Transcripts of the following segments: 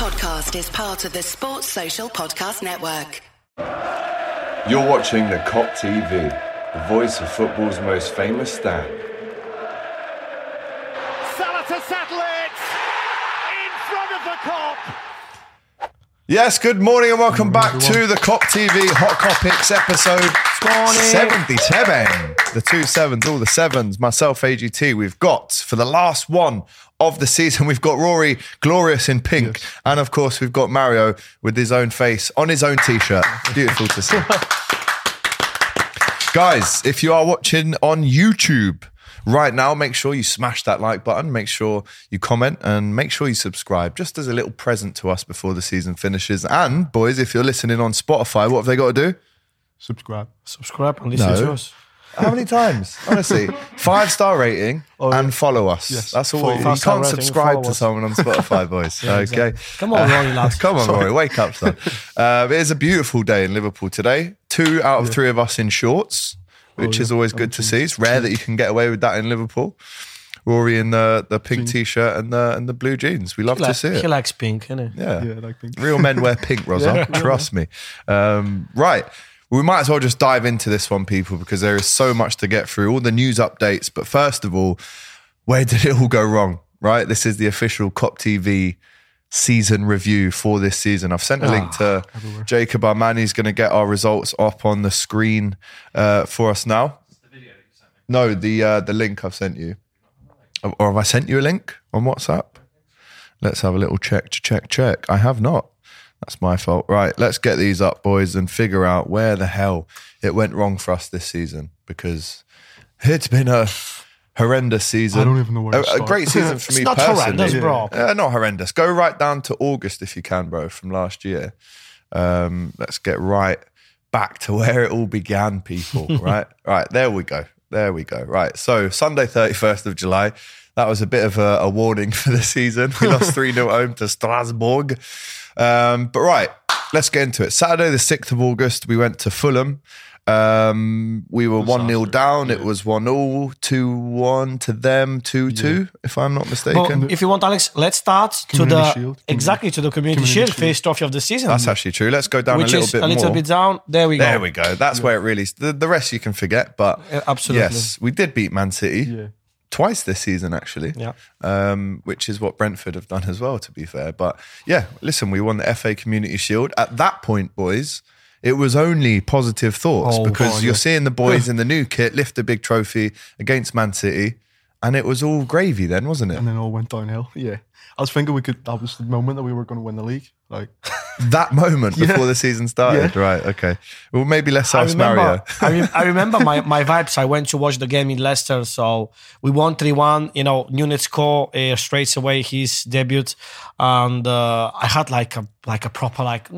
podcast is part of the Sports Social Podcast Network. You're watching the Kop TV, the voice of football's most famous stand. Salah to settle it in front of the Kop. Yes, good morning and welcome back to the Kop TV Hot Kopics episode 77. The two sevens, all the sevens. Myself, AGT, we've got for the last one of the season, we've got Rory glorious in pink. And of course, we've got Mario with his own face on his own t shirt. Beautiful to see. Guys, if you are watching on YouTube, Right now, make sure you smash that like button, make sure you comment, and make sure you subscribe just as a little present to us before the season finishes. And, boys, if you're listening on Spotify, what have they got to do? Subscribe. Subscribe and listen No. to us. How many times? Honestly, five star rating and follow us. Yes. That's all. Follow. You can't subscribe to someone on Spotify, boys. okay. Come on, Rory, lads. Come on, Rory, wake up, son. Uh, it is a beautiful day in Liverpool today. Two out of three of us in shorts, which yeah. is always good to see. It's rare that you can get away with that in Liverpool. Rory in the, the pink t-shirt and the and the blue jeans. We love He, to like, see he likes pink, innit? Yeah. Yeah, like pink. Real men wear pink, Rosa. Trust me. Um, right. We might as well just dive into this one, people, because there is so much to get through. All the news updates. But first of all, where did it all go wrong? Right. This is the official Kop TV season review for this season. I've sent a link to Jacob Armani's going to get our results up on the screen uh, for us now. No, the uh, the link I've sent you. Or have I sent you a link on WhatsApp? Let's have a little check, check, check. I have not. That's my fault. Right, let's get these up, boys, and figure out where the hell it went wrong for us this season because it's been a horrendous season. I don't even know where to a, a great season for me It's not personally. horrendous, bro. Uh, not horrendous. Go right down to August if you can, bro, from last year. Um, let's get right back to where it all began, people. right, right. There we go. There we go. Right. So Sunday, thirty first of July. That was a bit of a, a warning for the season. We lost three 0 home to Strasbourg. Um, but right, let's get into it. Saturday, the sixth of August, we went to Fulham. Um, we were one 0 Disaster. down. It was one 0 two one to them, two two, if I'm not mistaken. But if you want, Alex, let's start to the Shield. exactly to the community, Community shield, Shield. first trophy of the season, That's actually true. Let's go down which a little is bit a little more. bit down. There we go. There we go. That's where it really. The, the rest you can forget, but Yeah, absolutely. yes, we did beat Man City Yeah. Twice this season, actually. Yeah. Um, which is what Brentford have done as well, to be fair. But yeah, listen, we won the FA Community Shield. At that point, boys, it was only positive thoughts Oh, because God, you're yeah. seeing the boys in the new kit lift a big trophy against Man City, and it was all gravy then, wasn't it? And then all went downhill. Yeah. I was thinking we could, that was the moment that we were going to win the league. Like, that moment Yeah. before the season started, Yeah. right? Okay. Well, maybe let's I ask remember, Mario. I, re- I remember my, my vibes. I went to watch the game in Leicester, so we won three one. You know, Nunez score uh, straight away his debut, and uh, I had like a like a proper like.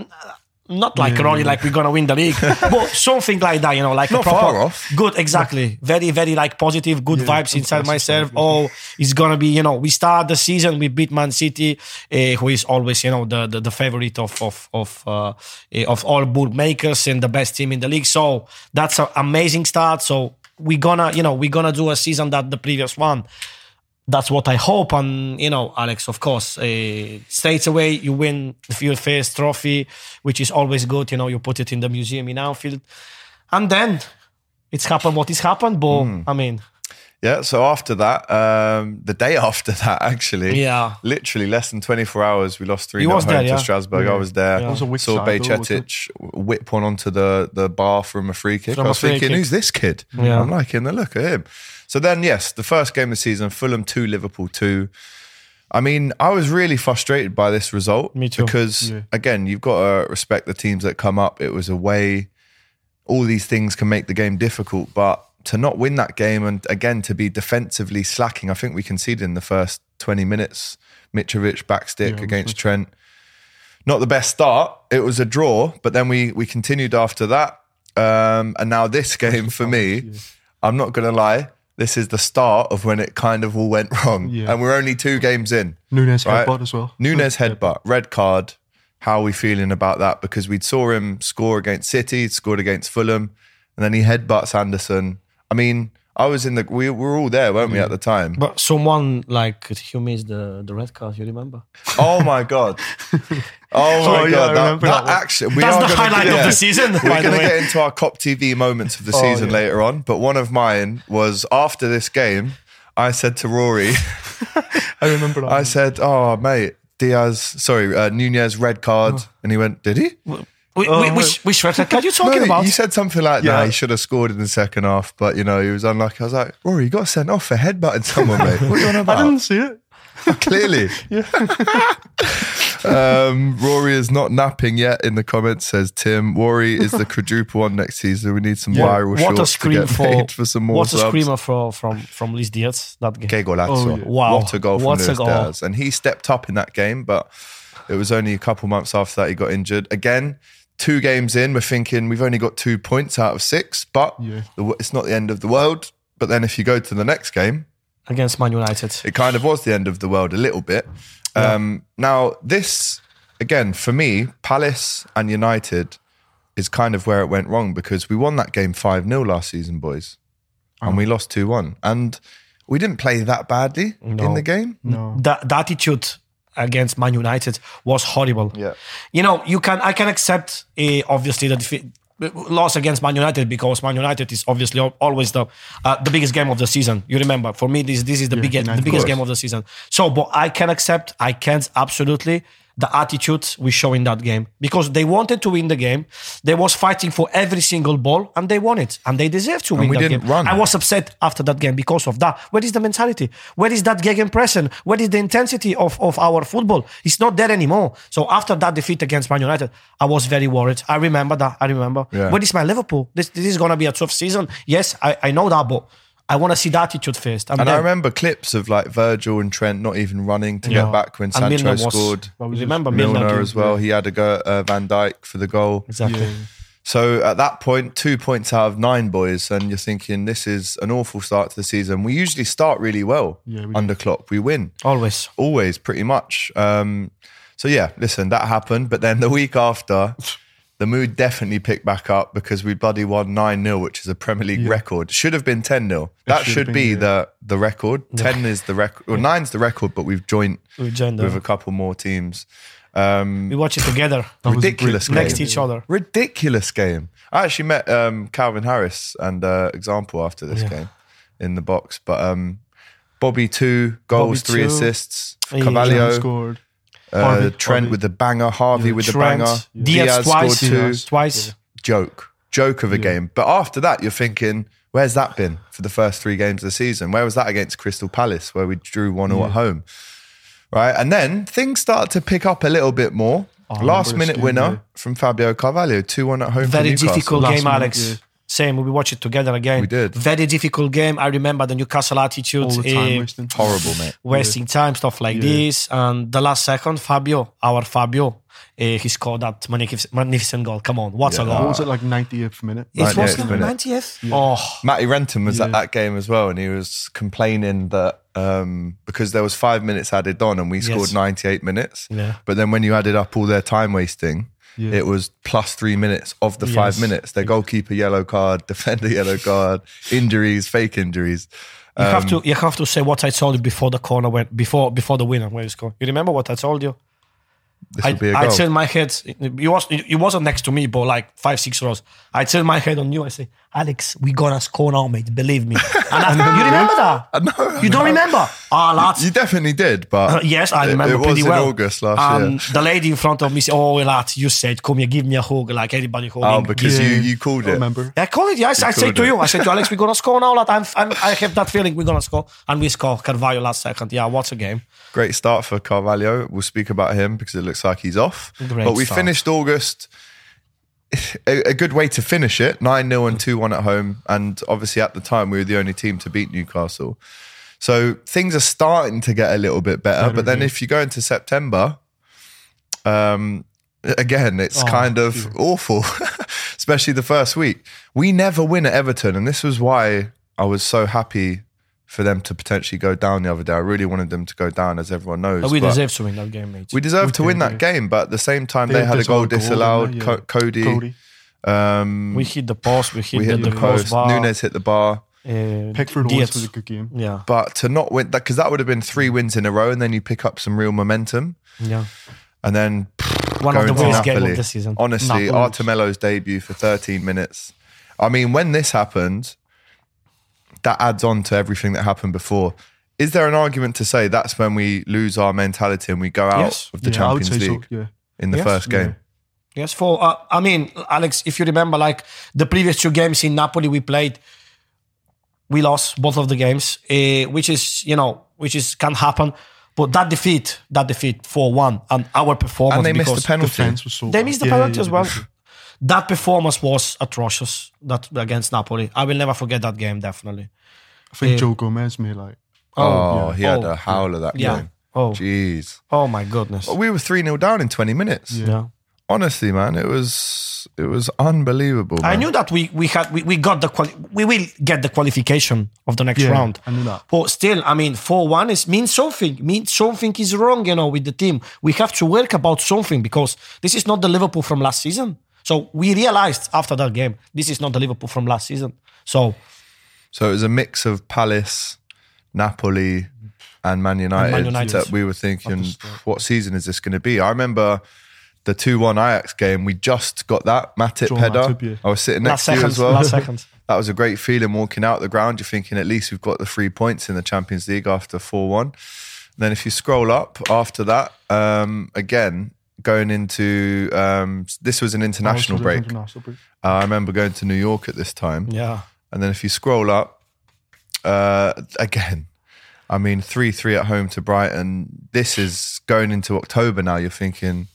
Not like Yeah. Ronnie, like we're gonna win the league, but something like that, you know, like Not far off. good, exactly, very, very like positive, good vibes inside myself. Oh, it's gonna be, you know, we start the season, we beat Man City, uh, who is always, you know, the the, the favorite of of of uh, eh, of all bookmakers and the best team in the league. So that's an amazing start. So we're gonna, you know, we're gonna do a season that the previous one. That's what I hope. And, you know, Alex, of course, uh, straight away you win your first trophy, which is always good. You know, you put it in the museum in Anfield. And then it's happened what is happened. But, Hmm. I mean, Yeah, so after that, um, the day after that, actually, Yeah. literally less than 24 hours, we lost 3 You 0 was home there, to yeah. Strasbourg. I was there. Yeah. was a which Saw side, though, was it? Bajcetic whip one onto the, the bar from a free kick. From I a was thinking, kick. who's this kid? Yeah. I'm liking the look of him. So then, yes, the first game of the season, Fulham 2, Liverpool 2. I mean, I was really frustrated by this result. Me too. Because, Yeah. again, you've got to respect the teams that come up. It was away all these things can make the game difficult. But to not win that game and again to be defensively slacking, I think we conceded in the first 20 minutes. Mitrovic backstick Yeah, against Trent. Not the best start. It was a draw, but then we we continued after that. Um, and now this game for me, I'm not gonna lie, this is the start of when it kind of all went wrong. Yeah. And we're only two games in. Nunez Right. headbutt as well. Nunez headbutt, red card. How are we feeling about that? Because we saw him score against City, scored against Fulham, and then he headbutts Anderson. I mean, I was in the. We were all there, weren't we, at the time? But someone like who missed the the red card, you remember? Oh my god! Oh my Oh, yeah, I god! That, remember that that one. actually, we That's are the gonna highlight get- of the season. by We're the going to way. get into our Kop TV moments of the season yeah. later on, but one of mine was after this game. I said to Rory, I remember that. I said, "Oh mate, Diaz, sorry, uh, Nunez red card," Oh. and he went, "Did he?" Wh- wh- which which are you No, talking about? you said something like, "Nah, Yeah. he should have scored in the second half," but you know he was unlucky. I was like, "Rory, you got sent off for headbutting someone, mate. What are you on I about?" didn't see it. Clearly. um, Rory is not napping yet in the comments, says Tim. Rory is the quadruple one next season. We need some viral what a shorts to scream get for, for some more what a subs. screamer for from from Luis Diaz that game. Que golazo. Oh, yeah. Wow. What a goal from a Luis. Diaz. And he stepped up in that game, but it was only a couple months after that he got injured. Again, two games in, we're thinking we've only got two points out of six, but Yeah. it's not the end of the world. But then if you go to the next game, against Man United. it kind of was the end of the world a little bit. Um, now, this, again, for me, Palace and United is kind of where it went wrong because we won that game 5 0 last season, boys, and we lost 2 1. And we didn't play that badly in the game. No. the, the attitude against Man United was horrible. Yeah. You know, you can I can accept uh, obviously the defeat, loss against Man United because Man United is obviously always the uh, the biggest game of the season. You remember, for me, this this is the biggest the biggest course. game of the season. So, but I can accept, I can't absolutely the attitude we show in that game because they wanted to win the game. They was fighting for every single ball and they won it and they deserve to win we that didn't game. run. I was upset after that game because of that. Where is the mentality? Where is that gegenpressing? Where is the intensity of, of our football? It's not there anymore. So after that defeat against Man United, I was very worried. I remember that. I remember. Yeah. Where is my Liverpool? This, this is going to be a tough season. Yes, I, I know that, but I want to see the attitude first. And, And I remember clips of like Virgil and Trent not even running to Yeah. get back when And Sancho was- scored. You just- remember Milner? Milner as well. He had to go uh, Van Dijk for the goal. Exactly. Yeah. So at that point, two points out of nine, boys, and you're thinking this is an awful start to the season. We usually start really well Yeah, we do. under Klopp. We win Always. always, pretty much. Um, so yeah, listen, that happened. But then the week after, the mood definitely picked back up because we bloody won nine 0 which is a Premier League record. Should have been ten 0 That should should be yeah. the the record. Ten is the record. Well, nine's the record, but we've joined We joined with them. a couple more teams. Um, We watch it together ridiculous game. next to each other. ridiculous game. I actually met um, Calvin Harris and uh, Example after this Yeah. game in the box. But um, Bobby two goals, Bobby three two. assists. Yeah. Scored. Uh, Harvey- Trent Harvey. with the banger, Harvey Yeah. with the Trent, banger, Diaz, twice, scored two. Diaz. twice. Joke, joke of a game. But after that, you're thinking, where's that been for the first three games of the season? Where was that against Crystal Palace, where we drew one 0 at home? Right, and then things start to pick up a little bit more. Last minute winner yeah. from Fabio Carvalho, two one at home. Very Newcastle. difficult Last game, minute, Alex. Yeah. Same. We watch it together again. We did. Very difficult game. I remember the Newcastle attitude. All the time wasting. Horrible, mate. wasting time, stuff like Yeah. this. And the last second, Fabio, our Fabio, uh, he scored that magnificent, magnificent goal. Come on, what's a What goal? was it like 90th minute? It was 98th the minute. 90th. Oh, Matty Renton was at that game as well, and he was complaining that um, because there was five minutes added on, and we scored Yes. 98 minutes. Yeah. But then when you added up all their time wasting, Yeah. it was plus three minutes of the five minutes. Their goalkeeper yellow card, defender yellow card, injuries, fake injuries. you have Um, to you have to say what I told you before the corner went before before the winner when you score. You remember what I told you? This I, would be a I goal. turned my head. You was you wasn't next to me, but like five six rows. I turned my head on you. I say, Alex, we gonna score now, mate. Believe me. And I, you remember that? no, You don't remember? Ah, lads. You definitely did, but Uh, yes, I remember it- remember it, was in. August last um, year. The lady in front of me said, "Oh, lad, you said, come here, give me a hug, like everybody hugging." Oh, because Yeah. you you called I it. remember. I called it. Yes, I said to it. you. I said to Alex, we're gonna score now, lad. I'm, I'm, I have that feeling we're gonna score, and we score. Carvalho last second. Yeah, what a game. Great start for Carvalho. We'll speak about him because it looks like he's off. Great but we start. finished August. A, a good way to finish it 9 0 and 2 1 at home. And obviously, at the time, we were the only team to beat Newcastle. So things are starting to get a little bit better. but then if you go into September, um, again, it's Oh, kind of awful, especially the first week. We never win at Everton. And this was why I was so happy for them to potentially go down the other day. I really wanted them to go down, as everyone knows. But we deserve to win that game, mate. we deserved to win that game, but at the same time, they, They had a goal disallowed goal, disallowed. Co- Coady, Coady. Um, we hit the post. We hit, we the, hit the, the post. crossbar. Nunez hit the bar. Uh, Pickford Diaz. always was a good game. Yeah, But to not win that because that would have been three wins in a row, and then you pick up some real momentum, yeah. and then One of the worst games of the season. Honestly, Napoli. Arthur Melo's debut for 13 minutes. I mean, when this happened, that adds on to everything that happened before. Is there an argument to say that's when we lose our mentality and we go out Yes. of the yeah, Champions League so. Yeah. in the Yes. first game? Yes, for uh, I mean, Alex, if you remember, like the previous two games in Napoli we played, we lost both of the games, uh, which is you know, which is can happen. But that defeat, that defeat four one, and our performance And they missed the penalty. Defense was so. they missed the Yeah, penalty yeah, as well. Did. That performance was atrocious. That against Napoli, I will never forget that game. Definitely. I think Yeah. Joe Gomez made like. Oh, oh, yeah. he had Oh, a howler that Yeah. game. Oh, Jeez. oh my goodness. We were 3 0 down in 20 minutes. Yeah. Honestly, man, it was it was unbelievable. I knew that we we had we, we got the quali- we will get the qualification of the next Yeah, round. I knew that. But still, I mean, four one is means something. Means something is wrong, you know, with the team. We have to work about something because this is not the Liverpool from last season. So we realized after that game, this is not the Liverpool from last season. So So it was a mix of Palace, Napoli, and Man United, United. that we were thinking, what season is this going to be? I remember the 2 1 Ajax game, we just got that Matip Joel header. Matip, yeah. I was sitting last next to you second, as well. last second. That was a great feeling walking out the ground. You're thinking at least we've got the three points in the Champions League after 4 1. Then if you scroll up after that, um, again, going into um, this was an international Also, break. international break. Uh, I remember going to New York at this time. Yeah. And then if you scroll up, uh, again, I mean, 3 3 at home to Brighton. This is going into October now. You're thinking,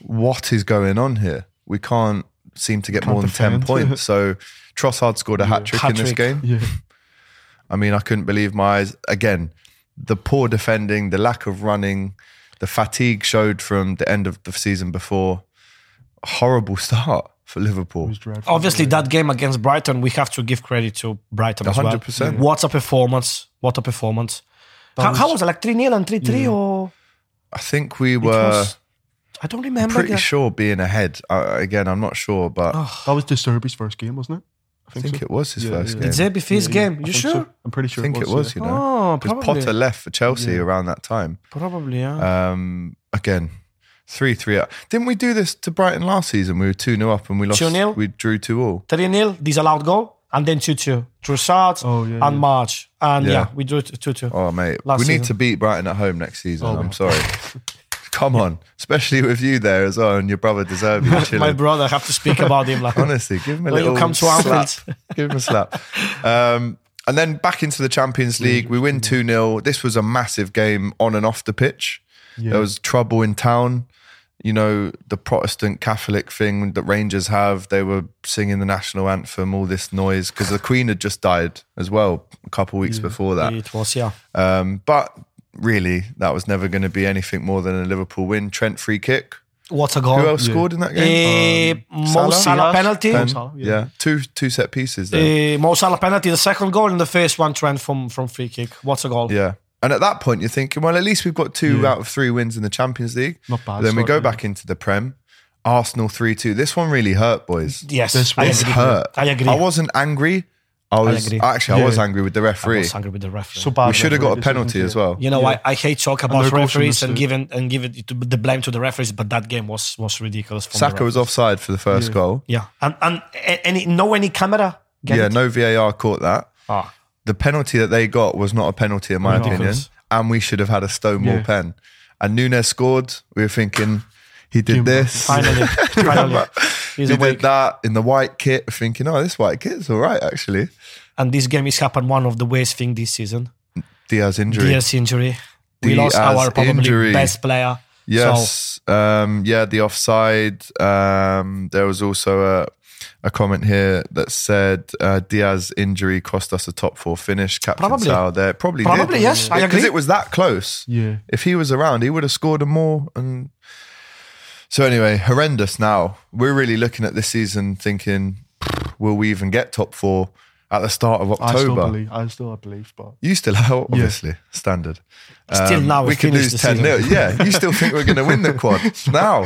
what is going on here? We can't seem to get Can't more than 10 points. So Trossard scored a hat trick in this game. Yeah. I mean, I couldn't believe my eyes. Again, the poor defending, the lack of running, the fatigue showed from the end of the season before. Horrible start for Liverpool. It was dreadful. Obviously, that game against Brighton, we have to give credit to Brighton as well. 100%. What a performance! What a performance! How was, how was it like three 0 and three three or I think we were. was- I don't remember. pretty that. sure being ahead. Uh, again, I'm not sure, but That was De Zerbi's first game, wasn't it? I think so. it was his Yeah, first yeah. game. De Zerbi first Yeah, yeah. game? I You think sure? so. I'm pretty sure. I think it was, yeah. you know, Oh, because probably. Potter left for Chelsea Yeah. around that time. Probably, yeah. Um, again, three three. up. Didn't we do this to Brighton last season? We were two 0 up and we lost. 2-0? We drew two all. 3 0, disallowed goal, and then 2 2. Trossard Oh, yeah, and yeah. March. And yeah, Yeah. we drew 2 2. Oh mate, Last we need season. to beat Brighton at home next season. Oh, I'm sorry. Come on, especially with you there as well, and your brother deserves you My brother, I have to speak about him. Like, Honestly, give him a little come to slap. Give him a slap. Um, and then back into the Champions League, we win 2 0. This was a massive game on and off the pitch. Yeah. There was trouble in town. You know, the Protestant Catholic thing that Rangers have, they were singing the national anthem, all this noise, because the Queen had just died as well a couple of weeks before that. it was, yeah. Um, but really, that was never going to be anything more than a Liverpool win. Trent free kick. What a goal. Who else Yeah. scored in that game? Eh, Mo Salah? Salah penalty. Mo Ben? Salah, yeah. yeah. two two set pieces there. Uh, Mo Salah penalty, the second goal, and the first one Trent from from free kick. What a goal! Yeah. And at that point, you're thinking, well, at least we've got two Yeah. out of three wins in the Champions League. Not bad Then we go yeah. back into the Prem. Arsenal 3 2. This one really hurt, boys. Yes, This I was agree. Hurt. I agree. I wasn't angry. I was agree. actually I was angry with the referee. I referee. was angry with the referee. So bad. we should have got a penalty as well. you know, Yeah. I, I hate talk about goals referees and giving and give it to, the blame to the referees, but that game was was ridiculous. Saka was offside for the first Yeah. goal. Yeah, and and any no any camera. Get yeah, it? no VAR caught that. Ah. The penalty that they got was not a penalty in my opinion, and we should have had a Stonewall Yeah. pen. And Nunez scored. We were thinking he did Jimbo. this. Finally, finally, he's he awake. did that in the white kit, thinking, oh, this white kit's all right, actually. And this game is happened one of the worst thing this season. Diaz injury. Diaz injury. We lost our probably injury. best player. So, Yes. um, yeah, the offside. Um, there was also a, a comment here that said uh, Diaz injury cost us a top four finish. Captain Probably. Sal there. Probably Probably, did. yes, Because agree. it was that close. Yeah. If he was around, he would have scored a more. And so anyway, horrendous. Now we're really looking at this season, thinking, will we even get top four? at the start of I still October. believe. I still believe, but You still are, obviously, standard. Still um, now we can lose 10 0. Yeah, you still think we're going to win the quad now?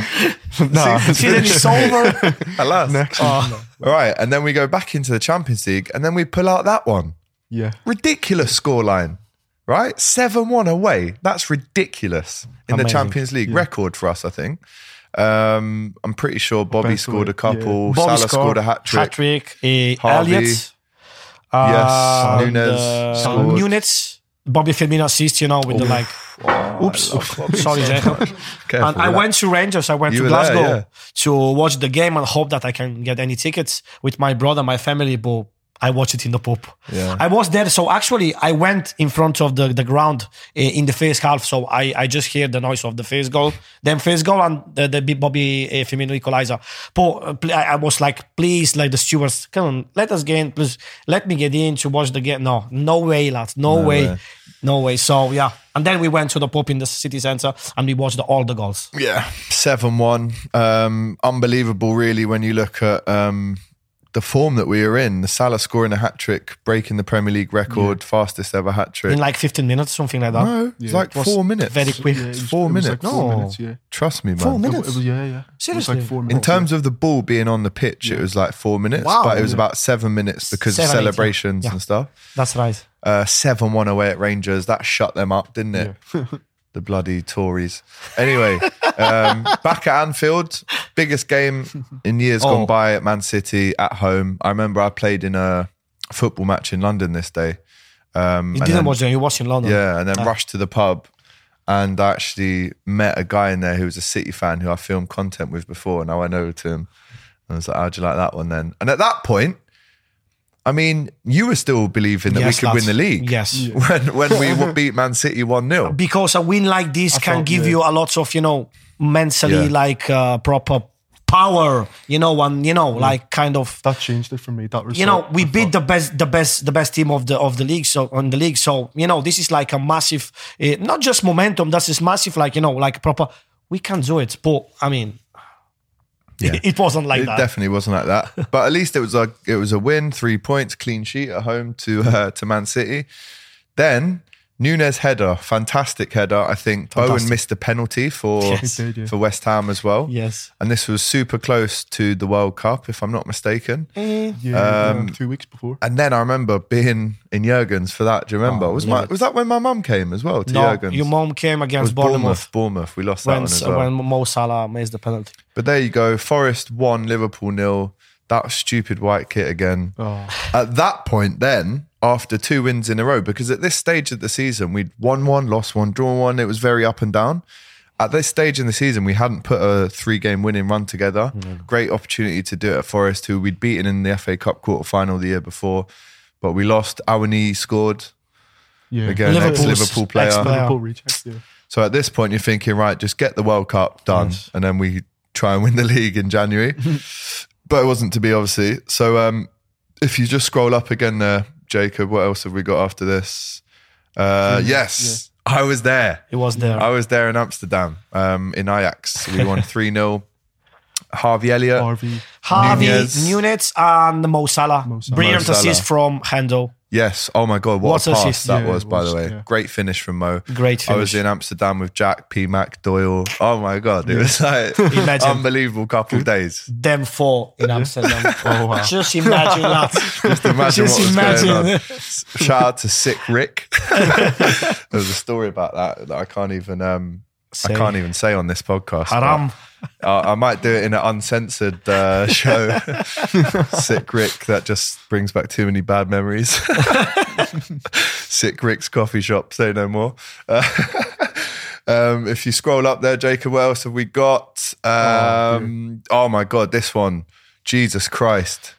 nah, Season is over. Alas. next Oh. All right, and then we go back into the Champions League, and then we pull out that one. yeah. Ridiculous scoreline, right? 7 1 away. That's ridiculous in the Champions League record for us, I think. Um, I'm pretty sure Bobby Best scored a away, couple. Bobby Salah scored scored a hat trick. Hat-trick. Uh, Harvey. Elliott. Yes, Uh, Nunez uh, scored. Nunez. Bobby Firmino assist, you know, with the like. Oops, sorry, Jacob. Careful and I that. went to Rangers. I went You to were there, Glasgow yeah. to watch the game and hope that I can get any tickets with my brother, my family. But I watched it in the pub. Yeah. I was there, so actually I went in front of the, the ground eh, in the first half. So I, I just hear the noise of the first goal, then first goal and the, the big Bobby uh, Firmino equalizer. But uh, I was like, please, like the stewards, come on, let us get in, please, let me get in to watch the game. No, no way, lads, no, way. way. no way. So yeah, and then we went to the pub in the city center and we watched all the goals. Yeah, seven one. Um, unbelievable, really, when you look at um, the form that we are in. The Salah scoring a hat trick, breaking the Premier League record, fastest ever hat trick. In like 15 minutes, something like that. no, it's like was four minutes. very quick. Yeah, it was- four it was minutes. Like four No. minutes. Yeah. Trust me, man. Four minutes. it was yeah, yeah. Seriously? It was like four In terms of the ball being on the pitch, it was like four minutes, Wow. but it was about seven minutes because Seven, of eight, yeah. celebrations and stuff. That's right. Uh, seven one away at Rangers, that shut them up, didn't it? the bloody Tories. Anyway, um, back at Anfield, biggest game in years Oh. gone by at Man City at home. I remember I played in a football match in London this day. Um, You didn't then- watch it, you watched in London. Yeah, and then Ah. rushed to the pub and I actually met a guy in there who was a City fan who I filmed content with before. And I went over to him and I was like, How'd you like that one then? And at that point, I mean, you were still believing that Yes, we could win the league. Yes. When when we would beat Man City 1 0. because a win like this can give you a lot of you know mentally Yeah. like uh, proper power you know and you know like kind of that changed it for me. That result. you know we I beat thought- the best the best the best team of the of the league so on the league so you know this is like a massive uh, not just momentum that's just massive like you know like proper we can do it but i mean Yeah. it wasn't like it that definitely wasn't like that. But at least it was a it was a win, three points, clean sheet at home to uh, to Man City. Then Nunez header, fantastic header. I think Bowen missed a penalty for Yes. Yeah. for West Ham as well. yes And this was super close to the World Cup, if I'm not mistaken. Eh, yeah, um, um, two weeks before. And then I remember being in Jurgens for that. Do you remember? Oh, was my was that when my mum came as well to no Jurgens? your mum came against Bournemouth. Bournemouth Bournemouth. We lost that when, one as well. when Mo Salah made the penalty But there you go. Forest one, Liverpool nil. That stupid white kit again. Oh, At that point, then after two wins in a row, because at this stage of the season we'd won one, lost one, drawn one. It was very up and down. At this stage in the season, we hadn't put a three-game winning run together. Hmm. Great opportunity to do it at Forest, who we'd beaten in the FA Cup quarter final the year before, but we lost. Awoniyi scored yeah. again, Liverpool's ex-Liverpool player. Liverpool reject. Yeah. So at this point, you're thinking, right, just get the World Cup done, and then we try and win the league in January. but it wasn't to be, obviously. So um, if you just scroll up again there, Jacob, what else have we got after this? Uh, yes, I was there. it was there I was there in Amsterdam, um, in Ajax. We won 3 0. Harvey Elliott. Harvey. Harvey, Nunez. Nunez, and Mo Salah. Mo Salah. Brilliant Mo Salah. assist from Hendo. Yes. Oh my God. What, What a pass assist. that Yeah, was, by was, the way. yeah. Great finish from Mo. Great finish. I was in Amsterdam with Jack, P. Mac, Doyle. Oh my God. It was like Imagine. unbelievable couple of days. Them four in Amsterdam. Oh wow. Just imagine that. Just imagine Just what was going on. Shout out to Sick Rick. There's a story about that that I can't even um Say. I can't even say on this podcast. Haram. I, I might do it in an uncensored uh, show. Sick Rick. That just brings back too many bad memories. Sick Rick's coffee shop. Say no more. Uh, um, if you scroll up there, Jacob, what else have we got? Um, oh my God, this one. Jesus Christ.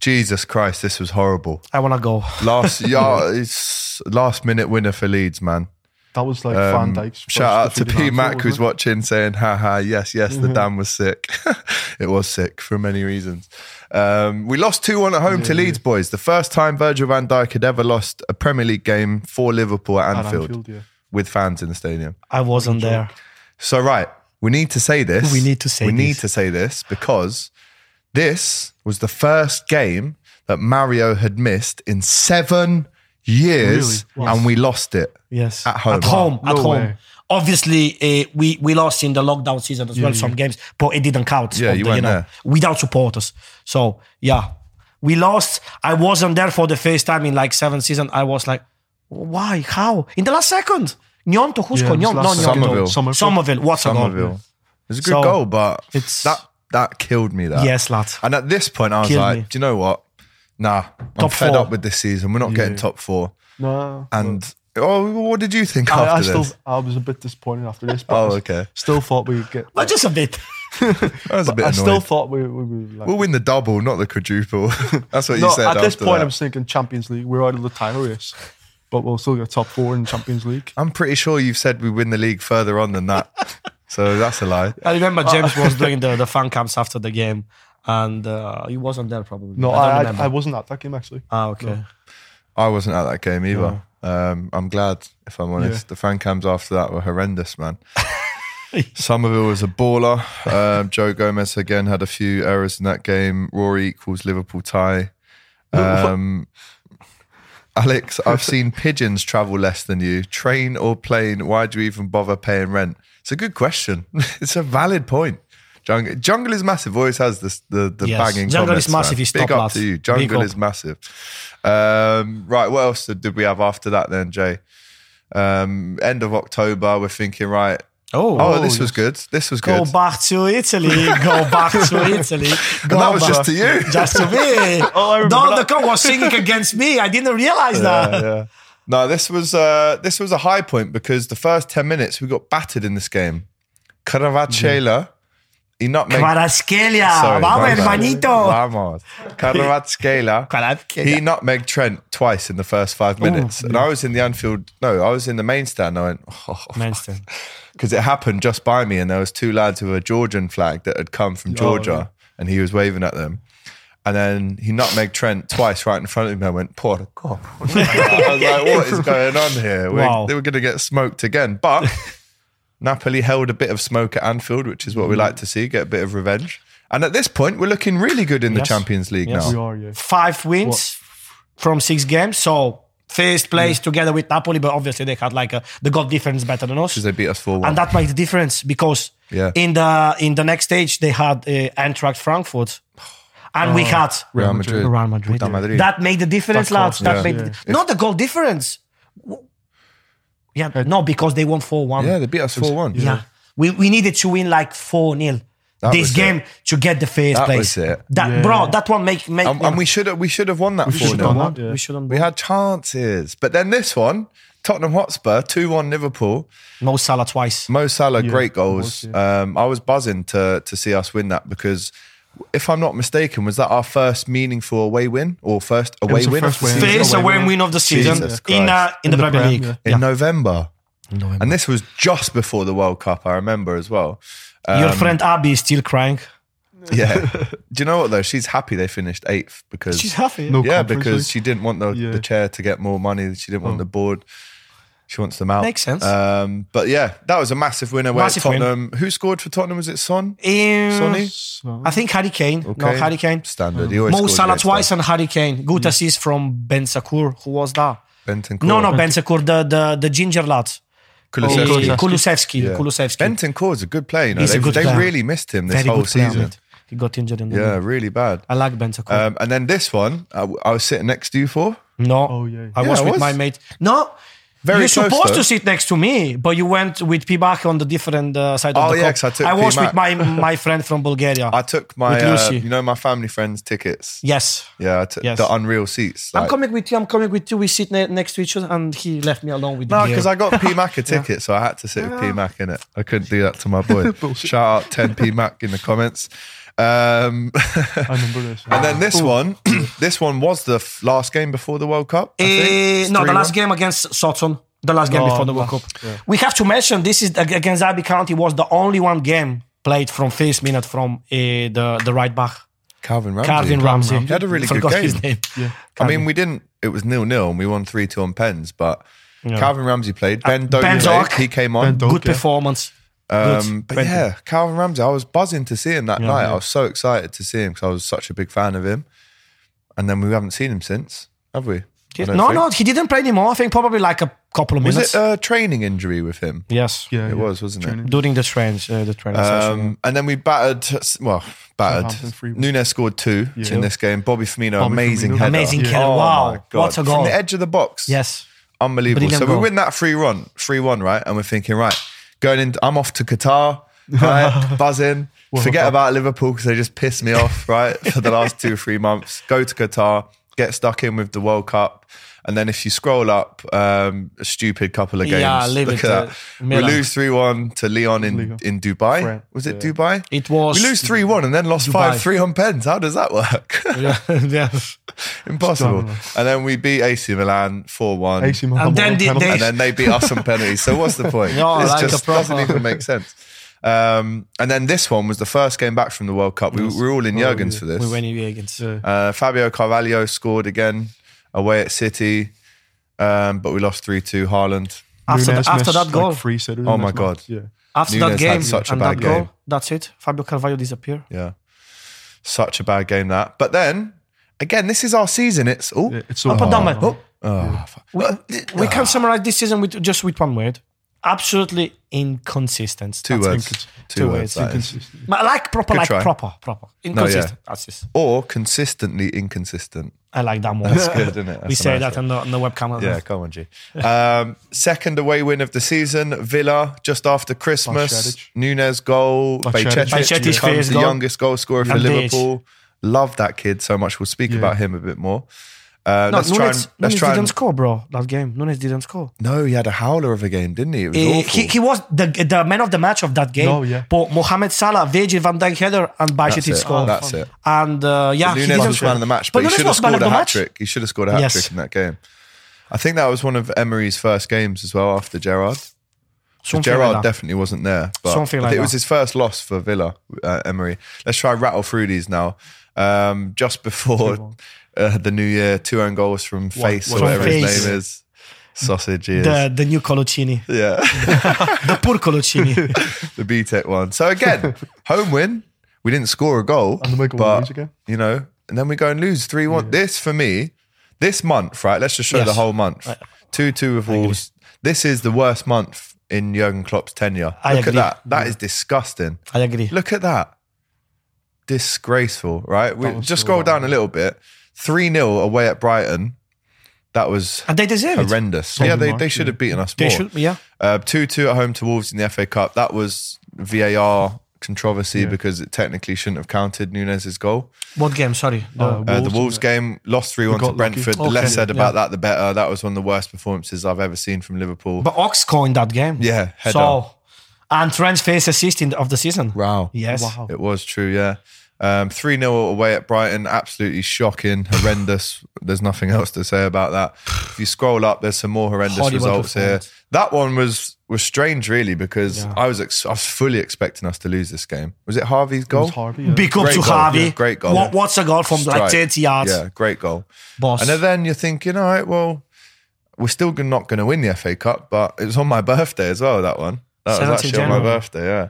Jesus Christ, this was horrible. I want to go. Last, yeah, it's last minute winner for Leeds, man. That was like Um, Van Dijk's. first shout out to P Mac who's it? watching, saying, "Haha, yes, yes, the dam was sick. it was sick for many reasons." Um, we lost two one at home to Leeds, boys. The first time Virgil Van Dijk had ever lost a Premier League game for Liverpool at At Anfield, Anfield, yeah. with fans in the stadium. I wasn't there. So right, we need to say this. We need to say We need to say this because this was the first game that Mario had missed in seven years, Really? and we lost it. Yes, At home. At home. No at home. way. Obviously, uh, we we lost in the lockdown season as well some games, but it didn't count. Yeah, you the, weren't know, there. without supporters. So yeah, we lost. I wasn't there for the first time in like seven season. I was like, why? How? In the last second. Gnonto, who's Yeah, called it Gnonto? Not second. Gnonto. Summerville. Summerville. What's a goal? Summerville. It was a good So, goal, but it's- that that killed me. That Yes, lad. And at this point, I was like, me. do you know what? Nah, I'm fed four. up with this season. We're not getting top four. No. And oh, what did you think I, I after still this? I was a bit disappointed after this. But Oh, I okay. Still thought we'd get. But just a bit. That was a bit I annoying. still thought we, we would. Like, we'll win the double, not the quadruple. That's what no, you said. at this after point, that. I'm thinking Champions League. We're out of the title race, but we'll still get top four in Champions League. I'm pretty sure you've said we win the league further on than that. so that's a lie. I remember James uh, was doing the, the fan camps after the game, and uh, he wasn't there probably. No, I I, I. I wasn't at that game actually. ah, okay. I wasn't at that game either. Um, I'm glad, if I'm honest. The fan cams after that were horrendous, man. Summerville was a baller. Um, Joe Gomez again had a few errors in that game. Rory equals Liverpool tie. Um, Alex, I've seen pigeons travel less than you. Train or plane? Why do you even bother paying rent? It's a good question. it's a valid point. Jungle, Jungle is massive. Always has this the the Yes. banging. Jungle comments, is massive. man. He's Big top up lads. to you. Big Jungle up. is massive. Um, right, what else did we have after that then, Jay? Um, end of October, we're thinking, right. Oh, Oh, this was good. This was Go good. Go back to Italy. Go back to Italy. Go And that was back. just to you. Just to me. Oh, Don that. the Con was singing against me. I didn't realize that. Yeah, yeah. No, this was uh, this was a high point because the first ten minutes we got battered in this game. Kvaratskhelia, he nutmegged. Kvaratskhelia. Vamos, hermanito. Vamos. Kvaratskhelia. He nutmegged Trent twice in the first five oh, minutes, and I was in the Anfield. No, I was in the main stand. I went, oh, main stand. because it happened just by me, and there was two lads with a Georgian flag that had come from oh, Georgia, and he was waving at them. And then he nutmegged Trent twice right in front of me. I went, poor God. I was like, what is going on here? We're, Wow. They were going to get smoked again. But Napoli held a bit of smoke at Anfield, which is what we like to see, get a bit of revenge. And at this point, we're looking really good in the Champions League Yes. We now. are, yeah. Five wins from six games. So first place together with Napoli, but obviously they had like a, the goal difference better than us. Because they beat us 4 1. and that made the difference because Yeah. in the in the next stage they had uh, Eintracht Frankfurt, and we had Real Madrid. Real Madrid. Puta Madrid. That made the difference, That lads. That yeah. made Yeah. the, not the goal difference. Yeah, no, because they won four one. yeah, they beat us 4 1. Yeah. We, we needed to win like 4 0 That this was game to get the first That place. was it. That, Yeah. Bro, that one make. make And, and we should have we should have won that 4 should have 0 done that. yeah. we shouldn't. We had chances. But then this one, Tottenham Hotspur, 2 1 Liverpool. Mo Salah twice. Mo Salah, great it goals. was, um, I was buzzing to to see us win that because, if I'm not mistaken, was that our first meaningful away win or first away win? first of the win. season? First away away win. win of the season in, uh, Christ. in, the, In the Premier Prem, League. yeah. Yeah. in November. And this was just before the World Cup, I remember as well. Your friend Abby is still crying. Yeah. Do you know what though? She's happy they finished eighth because She's happy. No yeah, because she didn't want the, Yeah. the chair to get more money. She didn't want Oh. the board. She wants them out. Makes sense. Um, but yeah, that was a massive win away Massive at win. Who scored for Tottenham? Was it Son? Um, Sonny? So, I think Harry Kane. No, Harry Kane. Standard. He always Mo scores Salah twice us. and Harry Kane. Good assist from Ben Sakur. Who was that? Bentancur. No, no, Ben Sakur, the, the, the ginger lad. Kulusevski. Uh, Kulusevski. Yeah. Kulusevski. Bentancur is a good player. You know? He's a They, good they player. really missed him this Very whole good player, season. He got injured in the Yeah, really bad. I like Ben Sakur. Um, and then this one, I, I was sitting next to you for. no. Oh, yeah. I Yeah, was I with was. my mate. No. Very You're supposed though. to sit next to me, but you went with P-Mac on the different uh, side Oh, of the yeah, cup. I took I was P-Mac. with my my friend from Bulgaria. I took my, uh, Lucy. you know, my family friends' tickets. yes. Yeah, I took Yes. the unreal seats. I'm coming with you. I'm coming with you. We sit ne- next to each other, and he left me alone with the No, because I got P Mac a ticket, so I had to sit with P Mac in it. I couldn't do that to my boy. Shout out 10 P Mac in the comments. Um, I remember this. and then this one, this one was the f- last game before the World Cup. I think. Eh, no, the 3-1. last game against Sutton. The last game No, before the World Cup. yeah. We have to mention this is ag- against Derby County was the only one game played from first minute from uh, the the right back Calvin Ramsay. Calvin Ramsay. He had a really good game. his name. Yeah. I mean, we didn't. It was nil nil, and we won three two on pens. But Calvin Ramsay played. Ben Doak, Ben. Doak. he came on. Ben Doak. Good Okay. performance. Um, but Twenty. yeah, Calvin Ramsay. I was buzzing to see him that night. yeah. I was so excited to see him because I was such a big fan of him. and then we haven't seen him since, have we? No, think. no, he didn't play anymore. I think probably like a couple of minutes. Was minutes. it a training injury with him? yes. Yeah, It yeah. was, wasn't it? Training. During the trains, uh, the training session. Um, and then we battered, well, battered. Southampton 3-1. Nunez scored two Yeah. in this game. Bobby Firmino, Bobby amazing Firmino. header. Amazing Yeah. header. Oh Wow. my God. What a goal. From the edge of the box. Yes. Unbelievable. Brilliant so goal. we win that 3 1, 3 1, right? And we're thinking, right, going in, I'm off to Qatar, right? Buzzing. Forget about Liverpool because they just pissed me off, right? For the last two, three months. Go to Qatar, get stuck in with the World Cup. And then if you scroll up, um, a stupid couple of games. Yeah, leave Look it at to that. We lose 3 1 to Lyon in, Lyon. in Dubai. France, Was it yeah. Dubai? It was- We lose 3 1 and then lost Dubai. 5 3 on pens. How does that work? yeah. yeah. Impossible. And then we beat AC Milan 4 1. AC Milan And then won they- and then they beat us on penalties. So what's the point? No, it like just proper- doesn't even make sense. Um, and then this one was the first game back from the World Cup. We, we were all in Oh, yeah. for this. We went against. Yeah. Uh, Fabio Carvalho scored again away at City, um, but we lost three two. Haaland. After, Nunez the, after missed, that like, goal, three sitters Oh my God. Yeah. after Nunez that game, such a and bad that goal, game. that's it. Fabio Carvalho disappeared. Yeah, such a bad game that. But then again, this is our season. It's oh, Yeah, It's so Up and down, hard. oh, ah, fuck. We, uh, we can ah. summarize this season with just with one word: absolutely inconsistent. two That's words. incons- Two, two words. words. that is. Inconsistent. Like proper, Good like try. proper, proper. Inconsistent. That's this. Or consistently inconsistent. I like that more. That's good, isn't it? we That's a say nice that on the, on the webcam. Yeah, come on, G. Um, second away win of the season, Villa, just after Christmas. Nunez goal. Bajcetic. Becomes the goal. youngest goal scorer for Indeed. Liverpool. Love that kid so much. We'll speak Yeah. about him a bit more. Uh, No, let's Nunez, try and, let's Nunez try didn't and, score, bro. That game, Nunez didn't score. No, he had a howler of a game, didn't he? It was Eh, awful. he, he was the the man of the match of that game. No, yeah. But Mohamed Salah, Virgil van Dijk header, and That's Bajcetic it. scored. That's it. And uh, yeah, he Nunez didn't was score. man of the match, but, he Nunez should have was man scored of a the hat match. trick. He should have scored a hat Yes. trick in that game. I think that was one of Emery's first games as well after Gerrard. Something Gerrard like that. definitely wasn't there, but Something I like think it was that. his first loss for Villa, uh, Emery. Let's try and rattle through these now. Um, just before uh, the new year, two own goals from Face or what- whatever his Face. name is. Sausage he is. The the new Coloccini, yeah, the poor Coloccini. the BTEC one. So again, home win. We didn't score a goal, And then we go but lose again. you know, and then we go and lose three one. This for me, this month, right? Let's just show Yes. the whole month. Two two with Wolves. This is the worst month in Jurgen Klopp's tenure. I Look agree. at that. That is disgusting. I agree. Look at that. Disgraceful, right? We just so scroll bad. down a little bit. 3 0 away at Brighton. That was And they deserve horrendous. Yeah, they, they should have beaten us They more. should, yeah. Uh, 2 2 at home to Wolves in the FA Cup. That was VAR controversy because it technically shouldn't have counted Nunez's goal. What game? Sorry. The- Uh, Uh, the Wolves, Wolves game lost 3 1 to. Brentford. The less said yeah. about that, the better. That was one of the worst performances I've ever seen from Liverpool. but Ox scored that game. yeah, header. So, and Trent's first assist in, of the season. wow. Yes. Wow. It was true, yeah. Um, 3 0 away at Brighton, absolutely shocking, horrendous. There's nothing else to say about that. If you scroll up, there's some more horrendous Horrible results here. That one was was strange, really, because Yeah. I was ex- I was fully expecting us to lose this game. Was it Harvey's It goal? was Harvey. Yeah. Big up Great to goal, Harvey. yeah, great goal. What, what's a goal from like Strike. 30 yards? Yeah, great goal. Boss. And then you're thinking, all right, well, we're still not going to win the FA Cup, but it was on my birthday as well. That one. That was actually on my birthday. Yeah.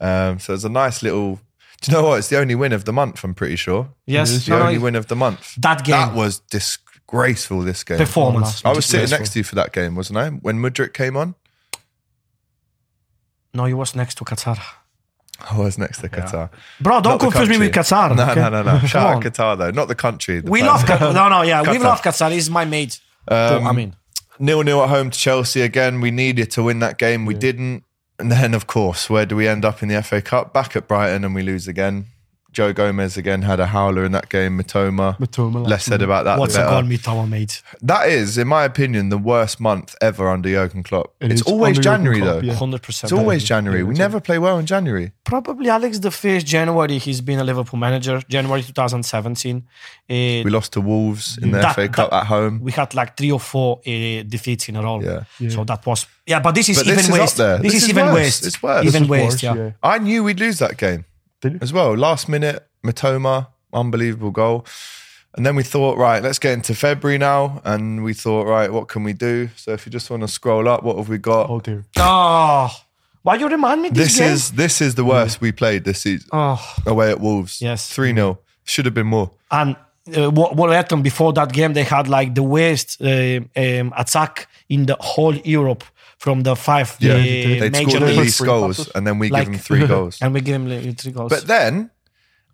Um, so it's a nice little. Do you know what? It's the only win of the month. I'm pretty sure. yes. It's the No, no, only win of the month. That game. That was disgraceful. This game. performance. I was sitting next to you for that game, wasn't I? When Mudryk came on, No, he was next to Qatar. I was next to Qatar. Bro, don't confuse me with. Qatar. No, okay? no, no, no. Shout out. Qatar though, not the country. the We love Qatar. No, no, yeah. We Qatar. love Qatar. He's my mate. Um, I mean, nil nil at home to Chelsea again. We needed to win that game. We didn't. And then, of course, where do we end up in the FA Cup? Back at Brighton, and we lose again. Joe Gomez again had a howler in that game. Mitoma. Mitoma, Less said about that, what's the a better. goal, me, Tower. That is, in my opinion, the worst month ever under Jurgen Klopp. It it's always January Klopp, though. yeah. 100%. It's always January. We never play well in January. Probably Alex, the first January he's been a Liverpool manager, January 2017. Uh, We lost to Wolves in the That- FA Cup that- at home. we had like three or four uh, defeats in a row. Yeah. So that was yeah, but this is But even this is up worse. there. This, This is, is even worse. worse. It's worse. Even worse. worse, yeah. yeah. I knew we'd lose that game. Did you? as well. Last minute, Mitoma, unbelievable goal. And then we thought, right, let's get into February now. And we thought, right, what can we do? So if you just want to scroll up, what have we got? Oh dear. Oh, why you remind me this, this game? is this is the worst we played this season oh, away at Wolves. Yes. three 0 Should have been more. and uh, what, what happened before that game? They had like the worst uh, um, attack in the whole Europe from the five Yeah, uh, they'd major scored the least Three goals, and then we Like- give them three goals. and we give them like, three goals. But then,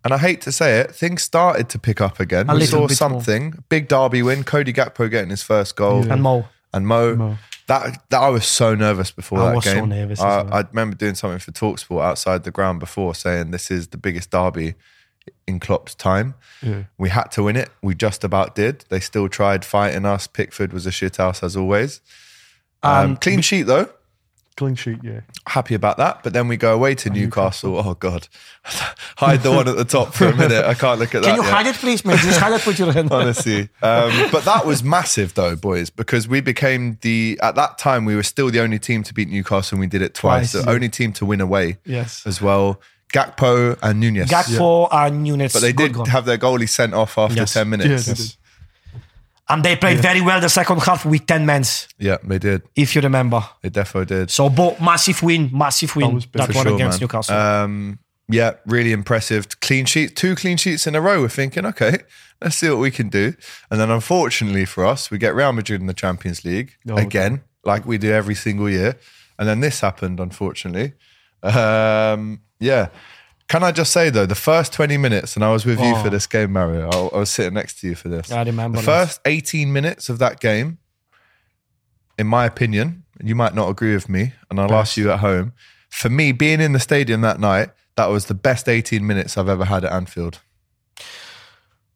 and I hate to say it, things started to pick up again. A we saw bit something. Big derby win. Cody Gakpo getting his first goal. and Mo. And Mo. Mo. That, that I was so nervous before I that was so nervous I, well. I remember doing something for Talksport outside the ground before, saying this is the biggest derby in Klopp's time. Yeah. We had to win it. We just about did. They still tried fighting us. Pickford was a shithouse as always. Um, Um, clean sheet though. Clean sheet, yeah. Happy about that. But then we go away to Newcastle. Oh God, hide the one at the top for a minute. I can't look at that. Can you yet. hide it, please, mate? Just hide it with your hand. honestly. Um, but that was massive, though, boys, because we became the at that time we were still the only team to beat Newcastle, and we did it twice. Twice, the only team to win away Yes. as well. Gakpo and Nunez, Gakpo and Nunez. but they good did goal. have their goalie sent off after Yes. ten Yeah, minutes. they did. And they played very well the second half with 10 men, Yeah, they did. if you remember. They definitely did. So, both massive win, massive win. That For one sure, against man. Newcastle. Um, yeah, really impressive. Clean sheet, two clean sheets in a row. We're thinking, okay, let's see what we can do. And then, unfortunately for us, we get Real Madrid in the Champions League Oh, again, like we do every single year. And then this happened, unfortunately. Um, yeah. Can I just say though, the first twenty minutes, and I was with you for this game, Mario. I, I was sitting next to you for this. I remember the first eighteen minutes of that game. In my opinion, you might not agree with me, and I'll ask you at home. For me, being in the stadium that night, that was the best eighteen minutes I've ever had at Anfield.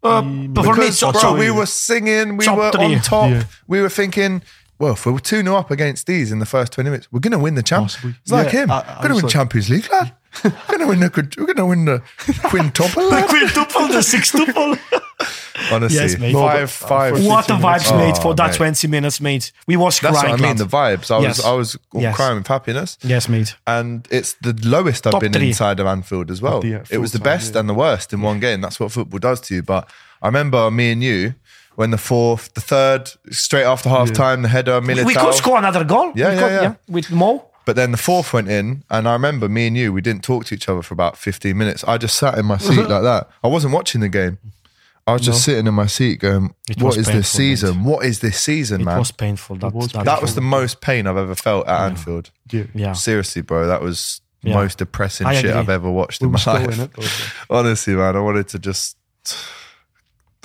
Uh, but for me, Because, top, bro, we were singing, we were on top. Yeah. We were thinking, well, if we're 2 0 up against these in the first 20 minutes, we're going to win the champ. Possibly. It's like him. I- we're going to win like- Champions League, lad. we're going to win the, quid- we're going to win the quintuple, lad. quintuple, the sixtuple. Honestly, Yes, mate. five, five. what a vibes, Oh, mate, for that mate. 20 minutes, mate. We was That's crying. what I mean. lad. The vibes. I was, I was Yes. crying with happiness, yes, mate. and it's the lowest I've Top been three. inside of Anfield as well. the, uh, it was the full time, best yeah. and the worst in one game. That's what football does to you. But I remember me and you when the fourth, the third, straight after half time, the header, Militao. We could score another goal. Yeah, We yeah, could, yeah. With Mo. But then the fourth went in, and I remember me and you, we didn't talk to each other for about 15 minutes. I just sat in my seat like that. I wasn't watching the game. I was just sitting in my seat going, It What was is this painful, season? What is this season, It man? was painful. That, was that, that was the most pain I've ever felt at Anfield. Yeah. Yeah. Seriously, bro, that was the Yeah. most depressing I shit agree. I've ever watched We in my life. it. Honestly, man, I wanted to just,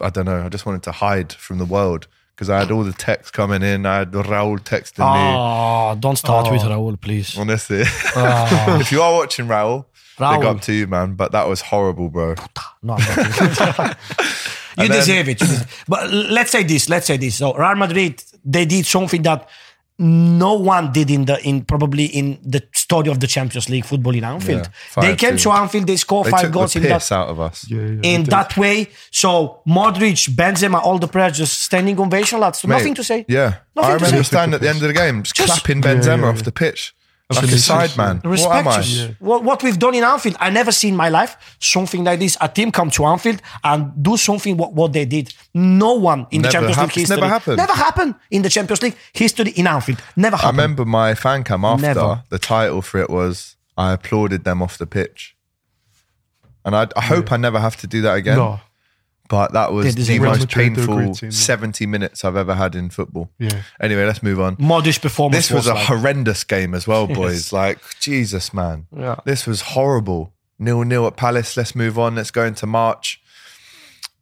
I don't know, I just wanted to hide from the world because I had all the texts coming in. I had Raul texting me. Oh, don't start with oh. Raul, please. Honestly, Oh, if you are watching Raul, big up to you, man. But that was horrible, bro. no, you deserve it. But let's say this. Let's say this. So Real Madrid, they did something that no one did in the in probably in the story of the Champions League football in Anfield. Yeah, they came 5-2. to Anfield, they scored They five took goals the in piss that out of us. Yeah, yeah, in that way. So Modric, Benzema, all the players just standing ovation, lads. Mate, Nothing to say. Yeah, Nothing I to remember standing at the end of the game, just, Just- clapping Benzema yeah, off yeah. the pitch like a Absolutely. side man. What Respect am I? us. What, what we've done in Anfield, I never seen in my life something like this. A team come to Anfield and do something what, what they did. No one in the Champions hap- League it's history. never happened. Never happened in the Champions League history in Anfield. Never happened. I remember my fan cam after Never. the title for it was I applauded them off the pitch, and I, I hope I never have to do that again. No. But that They was deserve the it. most Madrid, they're a painful great team, yeah. 70 minutes I've ever had in football. Yeah. Anyway, let's move on. Modric performance This was a like, horrendous game as well, boys. Like, Jesus, man. Yeah. This was horrible. Nil nil at Palace. Let's move on. Let's go into March.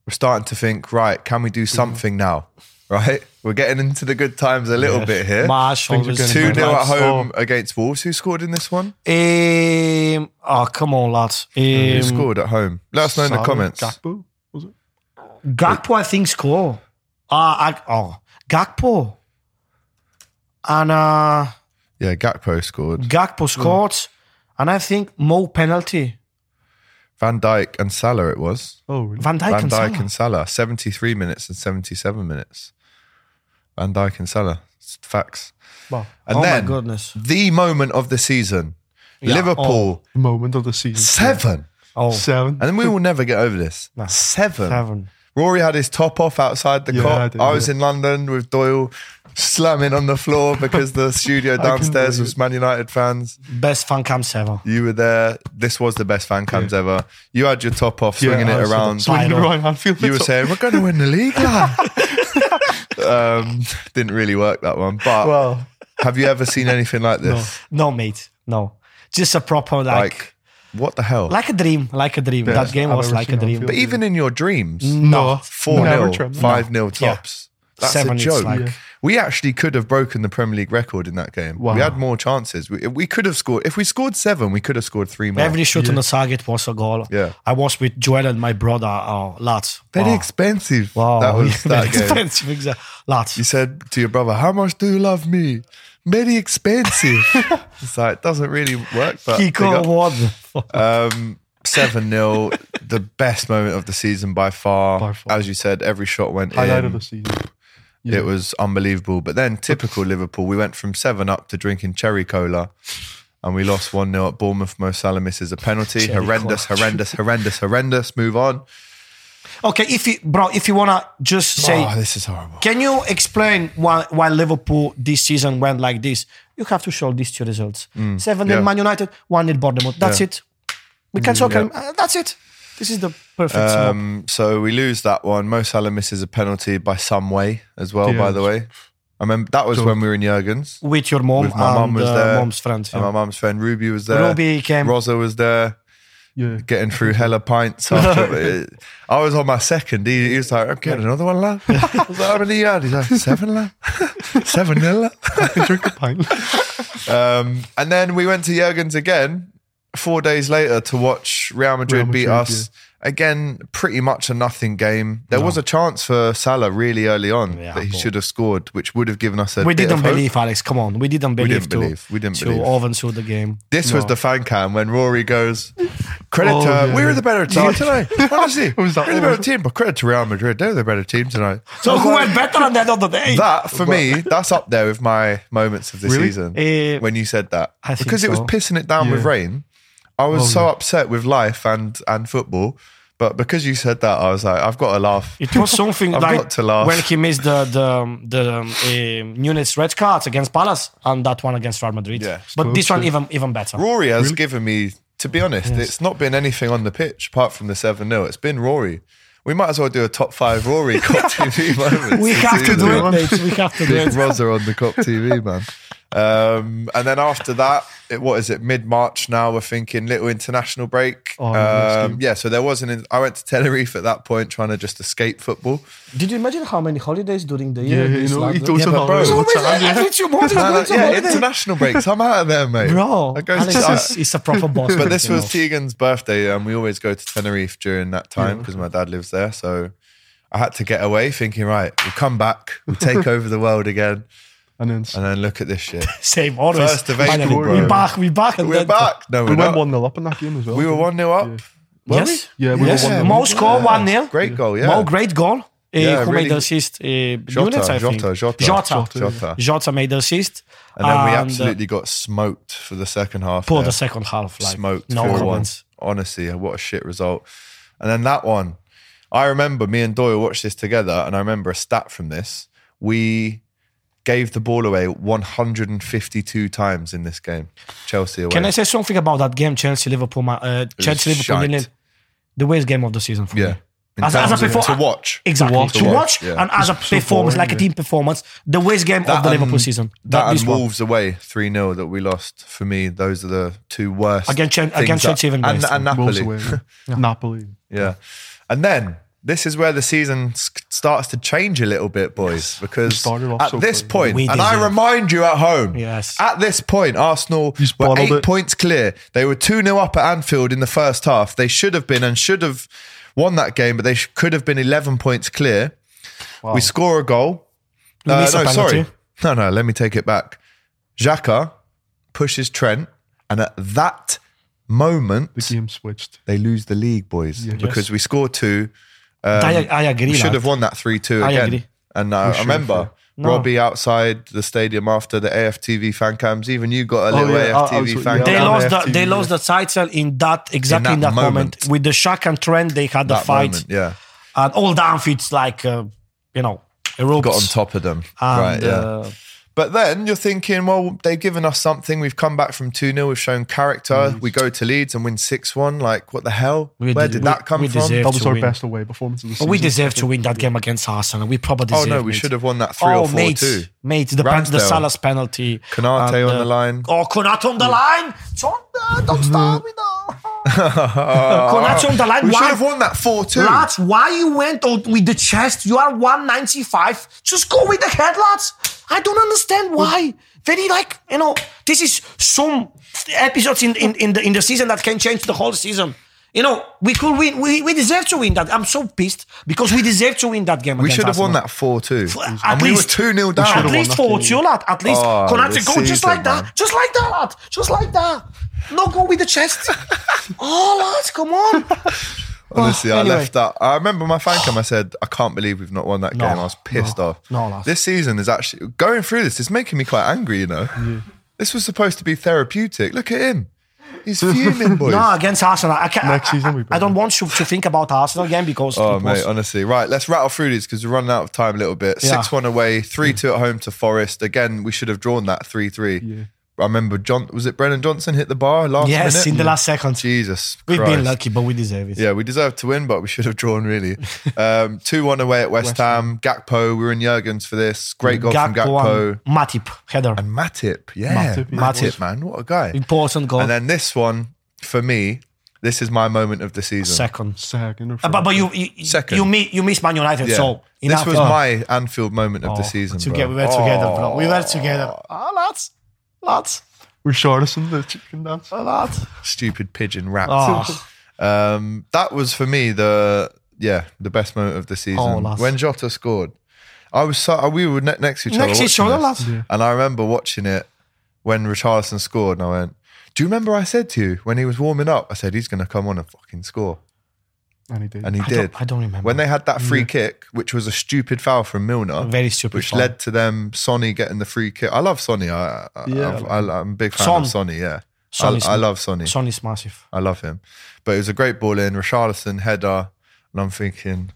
We're starting to think, right, can we do something now? Right? We're getting into the good times a little bit here. Marsh, Things are always 2 0 at home Oh. against Wolves. Who scored in this one? Um, oh, come on, lads. Who Um, scored at home? Let us know in the comments. Gakpo, was it? Gakpo, I think, score. Ah, I oh, Gakpo. And uh, Yeah, Gakpo scored. Gakpo scored. And I think Mo penalty. Van Dijk and Salah it was. Oh, really? Van Dijk Van and Dijk Salah. and Salah. 73 minutes and 77 minutes. Van Dijk and Salah. It's facts. Wow. And Oh my goodness. the moment of the season. Liverpool The moment of the season. seven. Oh, Seven. And then we will never get over this. Seven. seven. Rory had his top off outside the Yeah, I Kop. did, I was yeah. in London with Doyle. slamming on the floor because the studio downstairs was Man United fans. Best fan cams ever. You were there. This was the best fan cams ever. You had your top off, swinging I it around. Swinging Final. around Anfield. You were saying we're going to win the league, lad. um, didn't really work that one. But well, have you ever seen anything like this? no, mate, no. Just a proper like, like, Like, what the hell? Like a dream, like a dream. Best that game I've was like a dream. But even in your dreams, no, 4 never 0, 5 0 Yeah. tops. That's Seven, a it's joke. like- Yeah. We actually could have broken the Premier League record in that game. Wow. We had more chances. We, we could have scored. If we scored seven, we could have scored three more. Every shot on the target was a goal. Yeah. I was with Joel and my brother, oh, lads. Very wow. expensive. Wow. That was Very that game. expensive, exactly. Lads. You said to your brother, "How much do you love me?" Very expensive. it's like it doesn't really work. But big Kiko up. Ward. um, seven 0 the best moment of the season by far. By far. As you said, every shot went highlight in. Highlight of the season. Yeah. It was unbelievable. But then, typical Liverpool, we went from seven up to drinking cherry cola. And we lost 1 0 at Bournemouth. Mo Salah misses a penalty. Horrendous, horrendous, horrendous, horrendous. Move on. Okay, if you, bro, if you wanna just say, oh, this is horrible. can you explain why why Liverpool this season went like this? You have to show these two results: seven Mm. yeah. Man United, one nil Bournemouth. That's Yeah. it. We can talk. yeah. uh, that's it. This is the perfect. Um, so we lose that one. Mo Salah misses a penalty by some way as well, Yeah. by the way. I remember that was So- when we were in Jurgens. with your mom with my and mum was uh, there. mom's friend. And my mom's friend Ruby was there. Ruby came. Rosa was there, yeah. getting through hella pints. After. I was on my second. He, he was like, I'm getting another one, lad. I was like, how many you had? He's like, seven, lad. seven nil, lad. Drink a pint. Um, and then we went to Jurgens again four days later to watch Real Madrid, Real beat Madrid, us. Again, pretty much a nothing game. There was a chance for Salah really early on Yeah, that he but- should have scored, which would have given us a we bit didn't of hope. believe, Alex. Come on, we didn't believe. didn't to, believe. We didn't to believe. oversaw the game. This was the fan cam when Rory goes, credit Oh, to, yeah. we were the better team tonight. Honestly, we was that we're the better team, but credit to Real Madrid. They're the better team tonight. So who went better than that other day? That, for me, that's up there with my moments of the Really? season Eh, when you said that. I think because it was so. pissing it down with rain. I was Oh, so yeah. upset with life and, and football. But because you said that, I was like, I've got to laugh. It was something I've like got to laugh. when he missed the the the um, uh, Nunez red cards against Palace and that one against Real Madrid. Yeah. but this one even even better. Rory has given me, to be honest, it's not been anything on the pitch apart from the 7 0. It's been Rory. We might as well do a top five Rory Kop TV moments. We have to do it, mate. We have to do it. Rosa on the Kop TV, man. Um, and then after that, it, what is it? Mid March now. We're thinking little international break. Oh, um, yeah, so there wasn't. In, I went to Tenerife at that point, trying to just escape football. Did you imagine how many holidays during the Yeah, year? you know, lad- he goes Yeah, on bro, holiday all time. yeah. every two months, he's No, no, going to yeah, international breaks. I'm out of there, mate. Bro, I go Alex to- is, is a proper boss. but this was know. Tegan's birthday, and we always go to Tenerife during that time because my dad lives there. So I had to get away, thinking, right, we'll come back, we'll take over the world again, And then and then look at this shit. Same, always. First of Finally, April, We back, we back. And We're then- back. No, we we're went not. 1 0 up in that game as well. We were one 0 up. Were Yes. Yeah, we Yes. were 1 0 Mo score 1 0. Great goal, yeah. Mo, great goal. Uh, Yeah, who really- made the assist? Uh, Jota, Nunez, I think. Jota, Jota, Jota. Jota. Jota. Jota made the assist. And then we uh, absolutely got smoked for the second half. for there. the second half. Like, smoked no 4-1. comments. Honestly, what a shit result. And then that one, I remember me and Doyle watched this together, and I remember a stat from this. We gave the ball away 152 times in this game. Chelsea away. Can I say something about that game, Chelsea Liverpool? Uh, Chelsea Liverpool, shite. the worst game of the season for yeah. me. In As- as terms a of- perfor- to watch. Exactly. watch, to watch Yeah. and as a so performance, boring, like a team performance, the worst game of the and- Liverpool season. That this and one. Wolves away 3 0 that we lost. For me, those are the two worst. Against Chel- against Chelsea even and, worse. and Wolves Napoli. away. Napoli. Yeah. And then this is where the season starts to change a little bit, boys, because at so this point, and I remind you at home, Yes. at this point, Arsenal were eight it. points clear. They were 2 0 up at Anfield in the first half. They should have been and should have won that game, but they sh- could have been 11 points clear. We score a goal. Uh, no, sorry. No, no, let me take it back. Xhaka pushes Trent, and at that moment, The game switched. they lose the league, boys, because we score two. I, I agree. We should lad. have won that 3 2 I again. agree. And uh, I remember have, No. Robbie outside the stadium after the AFTV fan cams. Even you got a Oh, little yeah, I- I AFTV was- fan yeah. They cam. Yeah, lost the they yeah. lost the title in that exactly in that that, moment. moment. with the Xhaka and Trent. They had the that fight, moment, yeah. and all down feeds like uh, you know erupts. got on top of them. And, right, yeah. uh, But then you're thinking, well, they've given us something. We've come back from 2 0. We've shown character. Mm. We go to Leeds and win 6 1. Like, what the hell? We Where did- did that come we from? deserve- That was our win. best away performance of the but season. we deserve to win that game against Arsenal. We probably Oh, no, we mate. should have won that 3 oh, or 4 mate, 2. Mate, the, pen, the Ramsdale. Salah's penalty. Konate And, on the line. Oh, Konate on the mm. line. It's on the, don't start me now. Konate on the line. We should have won that 4 2. Lads, why you went out with the chest? You are 195. Just go with the head, lads. I don't understand why. Very like, you know, this is some episodes in, in, in the in the season that can change the whole season. You know, we could win. We, we deserve to win that. I'm so pissed because we deserve to win that game. We should have won that 4 2. At And we were least- 2 0 should down. At least 4 two, lad. At least Oh, Konate go just like that, just like that, lad, just like that. No go with the chest. oh, lads, come on. Honestly, I anyway. left that. I remember my fan cam. I said, I can't believe we've not won that No, game. I was pissed off. no, this season is actually going through this. It's making me quite angry. You know, this was supposed to be therapeutic. Look at him. He's fuming, boys. No, against Arsenal. I, can't, Next I- season we I, I don't want to, to think about Arsenal again because Oh mate, was, honestly, right. Let's rattle through these because we're running out of time a little bit. Yeah. Six one away, three two at home to Forest. Again, we should have drawn that three three. Yeah. I remember John. Was it Brennan Johnson hit the bar last yes, minute? in the last second. Jesus, We've been lucky, but we deserve it. Yeah, we deserved to win, but we should have drawn really. Um, 2 1 away at West, West Ham. Gakpo, we were in Jurgens for this. Great goal from Gakpo. and Matip, header. And Matip, yeah. Matip. Matip, man, what a guy. Important goal. And then this one, for me, this is my moment of the season. second. Second Uh, but but you you, Second. you miss you miss Man United, Yeah. so this was Oh. my Anfield moment of the Oh, season. together- bro. we were together, Oh. bro. We were together. Ah, lads, lads, Richarlison, the chicken dance. ah, lads. Stupid pigeon rap. Oh. Um, that was for me the yeah the best moment of the season Oh, lads. when Jota scored. I was so we were ne- next to each other. Next to each watching other, this. lads. And I remember watching it when Richarlison scored, and I went, "Do you remember I said to you when he was warming up? I said he's going to come on and fucking score." And he did. And he I did. don't, I don't remember. When they had that free mm. kick, which was a stupid foul from Milner, Very stupid which foul. led to them Sonny getting the free kick. I love Sonny. I, I, Yeah. I, am a big fan Son. of Sonny. Yeah, Son I, I love Sonny. Son is massive. I love him. But it was a great ball in, Richarlison header, and I'm thinking,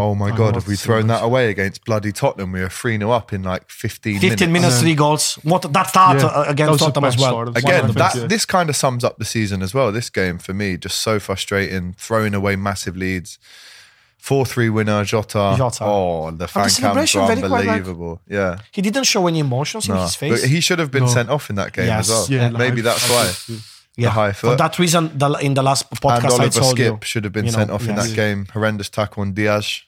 oh my god, have we thrown that away against bloody Tottenham? We were 3 0 up in like 15, minutes. 15 minutes. minutes, three goals. What that start Yeah, uh, that against Tottenham as well. start of the Again, that the- this kind of sums up the season as well. This game for me, just so frustrating, throwing away massive leads. 4 3 winner, Jota. Jota. Oh, the fan cams celebration were very quite like- unbelievable. yeah. He didn't show any emotions in his face. But he should have been No. sent off in that game Yes. as well. Yeah, Maybe like- that's why. yeah. high For that reason, the, in the last and podcast I told Skip you, should have been you know, sent off in that game. Horrendous tackle on Diaz.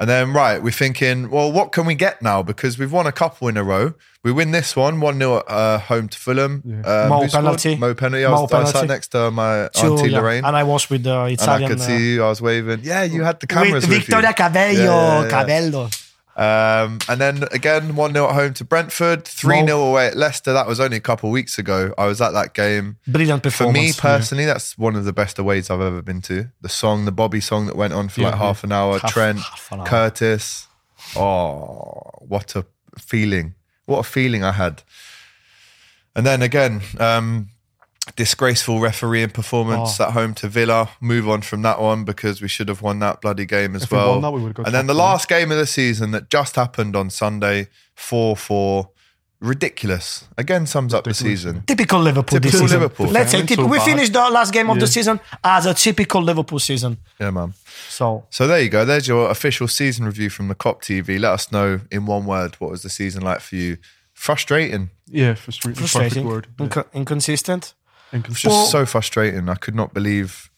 And then, right, we're thinking, well, what can we get now? Because we've won a couple in a row. We win this one, 1 0 at uh, home to Fulham. Um, Mo who penalty. Mo penalty. I, Mo was, I sat next to my Two, auntie yeah. Lorraine. And I was with the and I Italian. could see uh, you. I was waving. Yeah, you had the cameras with with, Victoria you. Cabello. Yeah, yeah, yeah. Cabello. Um, and then again, 1 0 at home to Brentford, 3 0 away at Leicester. That was only a couple of weeks ago. I was at that game. Brilliant performance. For me personally, that's one of the best aways I've ever been to. The song, the Bobby song that went on for like Yeah, half an hour. Half- Trent, half an hour. Curtis. Oh, what a feeling. What a feeling I had. And then again, um, disgraceful refereeing performance Oh. at home to Villa. Move on from that one because we should have won that bloody game as If we well. won that, we got and then the four. last game of the season that just happened on Sunday, 4 4. Ridiculous. Again, sums up the season. Typical Liverpool this Typical season. Liverpool. Let's say typ- so we bad. finished the last game of the season as a typical Liverpool season. Yeah, man. So So there you go. There's your official season review from the Kop TV. Let us know in one word what was the season like for you. Frustrating. Yeah, frustrating. Frustrating, word. Yeah. Inco- inconsistent. Inconsistent. was just so frustrating. I could not believe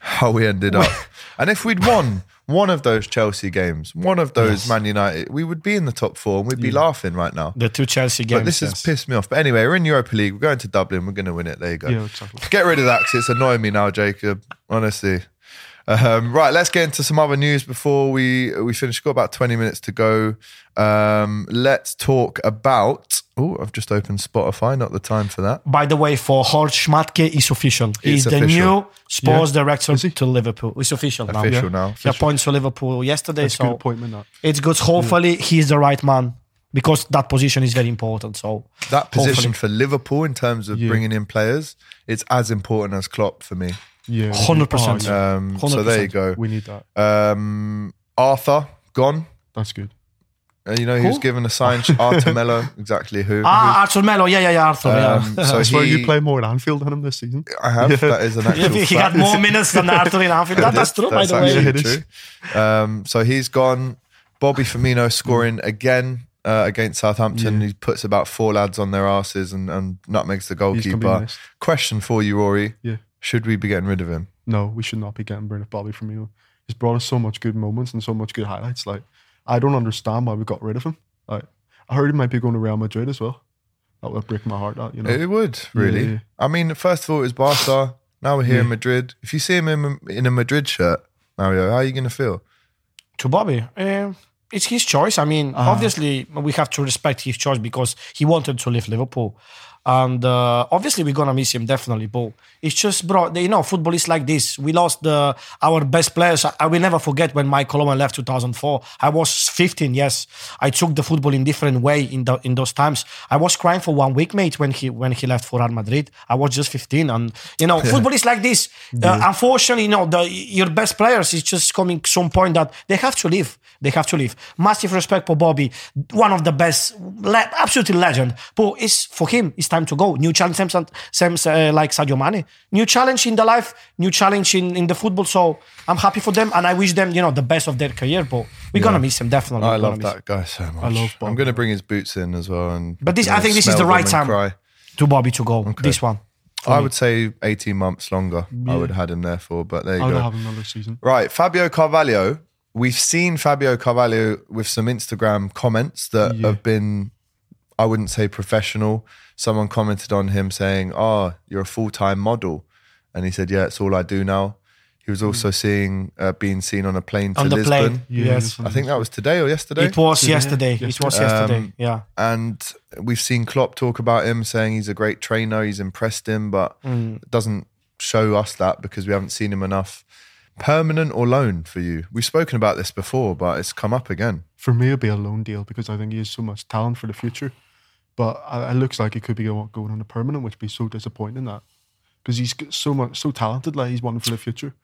how we ended up. and if we'd won one of those Chelsea games, one of those Yes. Man United, we would be in the top four and we'd be laughing right now. The two Chelsea games. But this has pissed me off. But anyway, we're in Europa League. We're going to Dublin. We're going to win it. There you go. Yeah, exactly. Get rid of that because it's annoying me now, Jacob. Honestly. Um, right, let's get into some other news before we we finish. Got about twenty minutes to go. Um, let's talk about. Oh, I've just opened Spotify. Not the time for that. By the way, for Horst Schmadtke, is official. He's It's the new sports Yeah. director to Liverpool. It's official now. Official Yeah. now. He appoints to Liverpool yesterday, That's a good so appointment. That. it's good. Hopefully, he's the right man because that position is very important. So That position Hopefully. for Liverpool in terms of Yeah. bringing in players, it's as important as Klopp for me. Yeah, 100%. Oh. Um, so there you go. We need that. Um, Arthur gone. That's good. Uh, you know, he was given a sign. Arthur Melo, exactly who? Ah, Arthur Melo. Yeah, yeah, yeah, Arthur. Um, yeah. so I swear he, you play more at Anfield than him this season. I have. That is an actual. he fact. got more minutes than Arthur in Anfield. That, that's true, by the way. actually It is. true. Um, so he's gone. Bobby Firmino scoring again uh, against Southampton. Yeah. He puts about four lads on their asses and, and nutmegs the goalkeeper. Question for you, Rory. Yeah. Should we be getting rid of him? No, we should not be getting rid of Bobby Firmino. He's brought us so much good moments and so much good highlights. Like, I don't understand why we got rid of him. Like, I heard he might be going to Real Madrid as well. That would break my heart. That you know. It would really. Yeah. I mean, first of all, it was Barca. Now we're here in Madrid. If you see him in, in a Madrid shirt, Mario, how are you going to feel? to Bobby. Uh, it's his choice. I mean, Ah. obviously, we have to respect his choice because he wanted to leave Liverpool. And uh, obviously, we're gonna miss him definitely. But it's just, bro, you know, football is like this. We lost the our best players. I, I will never forget when Michael Owen left 2004. I was 15. Yes, I took the football in different way in the, in those times. I was crying for one week, mate, when he when he left for Real Madrid. I was just 15, and you know, football is like this. Uh, unfortunately, you know, the your best players is just coming some point that they have to leave. They have to leave. Massive respect for Bobby, one of the best, le- absolutely legend. But it's for him. It's time to go. New challenge, same, same uh, like Sadio Mane. New challenge in the life. New challenge in, in the football. So I'm happy for them, and I wish them, you know, the best of their career. But we're gonna miss him definitely. I love that guy so much. I love I'm going to bring his boots in as well. And But this, you I think this is the right time Cry. to Bobby to go. This one. I would say 18 months longer. I would have had him there for, but there you I would go. have another season. Right, Fabio Carvalho. We've seen Fabio Carvalho with some Instagram comments that Yeah. have been, I wouldn't say professional. Someone commented on him saying, "Oh, you're a full time model," and he said, "Yeah, it's all I do now." He was also seeing uh, being seen on a plane to On the Lisbon. plane. Yeah, yes. I think that was today or yesterday. It was Yeah, yesterday. It was yesterday. Um, yeah. and we've seen Klopp talk about him saying he's a great trainer, he's impressed him, but Mm. it doesn't show us that because we haven't seen him enough. Permanent or loan for you? We've spoken about this before, but it's come up again. For me, it'd be a loan deal because I think he has so much talent for the future. But it looks like it could be going on a permanent, which would be so disappointing that because he's so much, so talented. Like he's one for the future.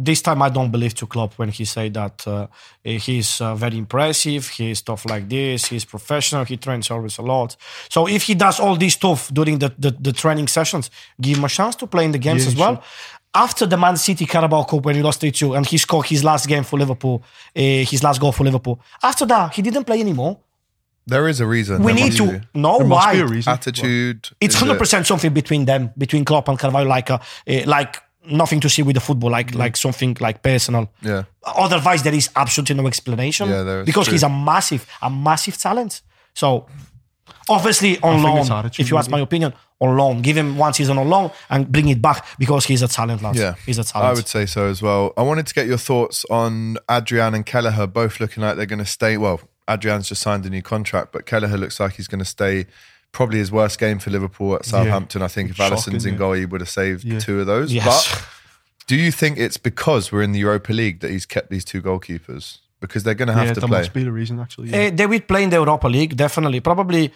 this time I don't believe to Klopp when he say that uh, he's uh, very impressive, he's tough like this, he's professional, he trains always a lot. So if he does all this stuff during the, the, the training sessions, give him a chance to play in the games Yeah, as well. After the Man City Carabao Cup when he lost 3-2 and he scored his last game for Liverpool, uh, his last goal for Liverpool. After that, he didn't play anymore. There is a reason. We There need must to be. know There must why. be a reason. attitude. It's is hundred it- percent something between them, between Klopp and Carvalho, like a, eh, like nothing to see with the football, like like something like personal. Yeah. Otherwise, there is absolutely no explanation. Yeah, there is, because true. he's a massive, a massive talent. So obviously on think it's loan, attitude, if you ask my opinion, on loan, give him one season on loan and bring it back because he's a talent, lad. Yeah, he's a talent. I would say so as well. I wanted to get your thoughts on Adrian and Kelleher, both looking like they're going to stay. Well, Adrian's just signed a new contract, but Kelleher looks like he's going to stay. Probably his worst game for Liverpool at Southampton. I think if Shocking, Alisson's in goal, he would have saved Yeah. two of those. Yes. But do you think it's because we're in the Europa League that he's kept these two goalkeepers? Because they're going to have yeah, to that play. must be the reason actually. Yeah. Eh, they will play in the Europa League, definitely. Probably,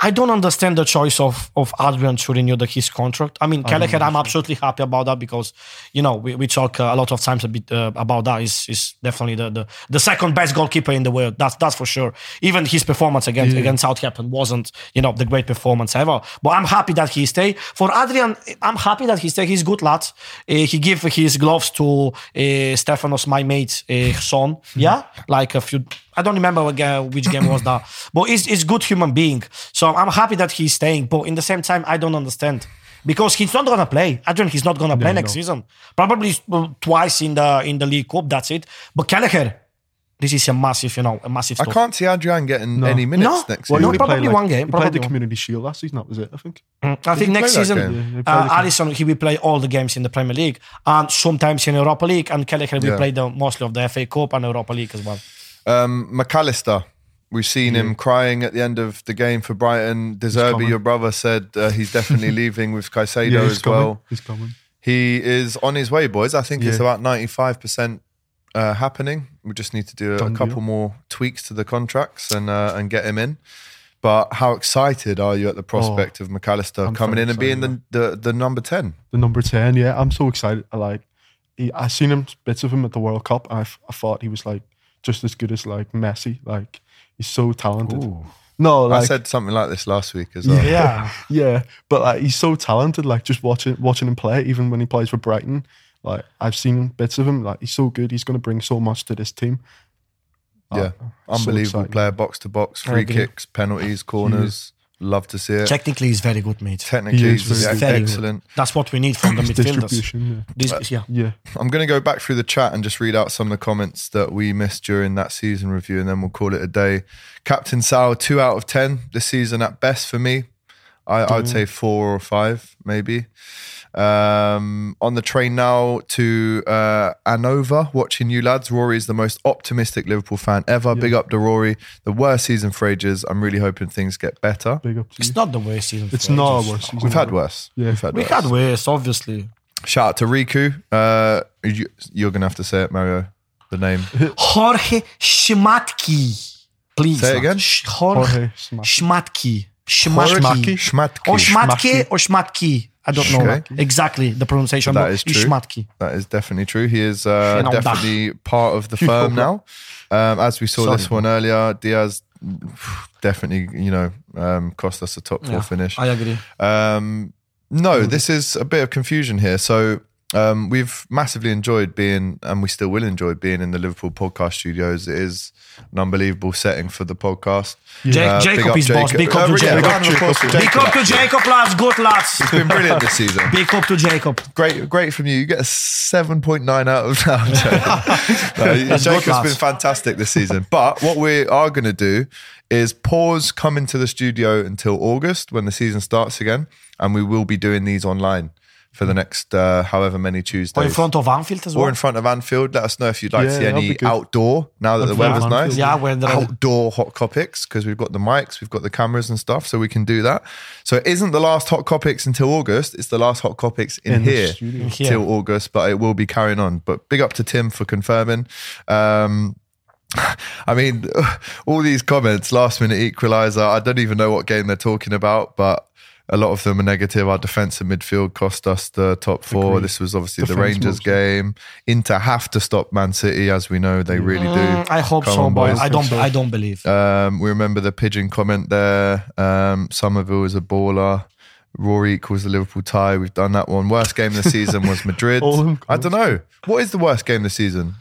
I don't understand the choice of of Adrian to renew the, his contract. I mean, Kelleher, I'm absolutely happy about that because you know we, we talk uh, a lot of times a bit uh, about that. Is is definitely the, the the second best goalkeeper in the world. That's that's for sure. Even his performance against against Southampton wasn't you know the great performance ever. But I'm happy that he stay. For Adrian, I'm happy that he stay. He's good lad. Uh, he give his gloves to uh, Stefanos, my mate, uh, son. Yeah, like a few. I don't remember which game was that, but he's, he's good human being. So I'm happy that he's staying. But in the same time, I don't understand because he's not gonna play. Adrian, he's not gonna play next no. season. Probably twice in the in the League Cup. That's it. But Kelleher, this is a massive, you know, a massive. I Stuff. can't see Adrian getting any minutes No. next Well, season. no, He probably played, one game, He probably played the one. Community Shield last season. That was it. I think. I think next season, game? Yeah, he uh, the. Alisson he will play all the games in the Premier League and sometimes in Europa League, and Kelleher will Yeah. play the mostly of the FA Cup and Europa League as well. Um, Mac Allister, we've seen him crying at the end of the game for Brighton. De Zerbi, your brother, said uh, he's definitely leaving with Caicedo Yeah, as coming. well. He's coming. He is on his way, boys. I think it's about 95% uh, happening. We just need to do a, a couple more tweaks to the contracts and uh, and get him in. But how excited are you at the prospect of Mac Allister I'm coming very in and being the, the, the number 10? The number ten. Yeah, I'm so excited. I like. He, I seen him bits of him at the World Cup. I, I thought he was like just as good as like Messi. Like he's so talented. No, like I said something like this last week as well. Yeah. yeah, but like he's so talented. Like just watching watching him play, even when he plays for Brighton, like I've seen bits of him. Like he's so good. He's going to bring so much to this team. Yeah, unbelievable exciting. player, box to box, free kicks, penalties, corners. Love to see it. Technically, he's very good, mate. Technically, He is he's very Very good. excellent. That's what we need from the His midfielders. distribution. This, yeah. Yeah, yeah. I'm going to go back through the chat and just read out some of the comments that we missed during that season review, and then we'll call it a day. Captain Sal, two out of ten this season at best for me. I, I would mm. say four or five, maybe. Um, on the train now to uh, Anova, watching you lads. Rory is the most optimistic Liverpool fan ever. Big up to Rory. The worst season for ages. I'm really hoping things get better. Big up to It's you. not the worst season. It's for not ages. a worse season. We've had worse. Yeah. We've had We worse. had worse, obviously. Shout out to Riku. Uh, you, you're going to have to say it, Mario. The name. Jorge Schmadtke. Please. Say it again? Sh- Jorge Jorge Schmadtke. Schmadtke. Schmadtke. Schmadtke. Or Schmadtke Schmadtke. or Schmadtke. I don't know exactly the pronunciation. That but is true. Schmadtke. That is definitely true. He is uh, definitely part of the firm now. Um, as we saw Sorry, this one earlier, Diaz definitely, you know, um, cost us a top four Yeah, finish. I agree. Um, no, this is a bit of confusion here. So um, we've massively enjoyed being, and we still will enjoy being in the Liverpool podcast studios. It is an unbelievable setting for the podcast. Ja- Uh, big Jacob up is boss. Big up to Uh, yeah, Jacob. round of applause Big Jacob. up to Jacob, lads. Good lads. It's been brilliant this season. Big up to Jacob. Great, great from you. You get a seven point nine out of now. no, That's Jacob's been fantastic this season. But what we are going to do is pause coming to the studio until August when the season starts again, and we will be doing these online for the next uh, however many Tuesdays. Or in front of Anfield as well. Or in front of Anfield. Let us know if you'd like Yeah, to see any outdoor now that the weather's nice. Yeah, when the Outdoor hot topics because we've got the mics, we've got the cameras and stuff, so we can do that. So it isn't the last hot topics until August. It's the last hot topics in, In. Here. till August, but it will be carrying on. But big up to Tim for confirming. Um, I mean, all these comments, last minute equaliser. I don't even know what game they're talking about, but a lot of them are negative. Our defense defensive midfield cost us the top four. Agreed. This was obviously the Rangers game. Inter have to stop Man City, as we know they really do. Mm, I hope Come so, on, boys. I don't. I don't believe. Um, we remember the pigeon comment there. Um, Summerville is a baller. Rory equals the Liverpool tie. We've done that one. Worst game of the season was Madrid. All I don't know. What is the worst game of the season?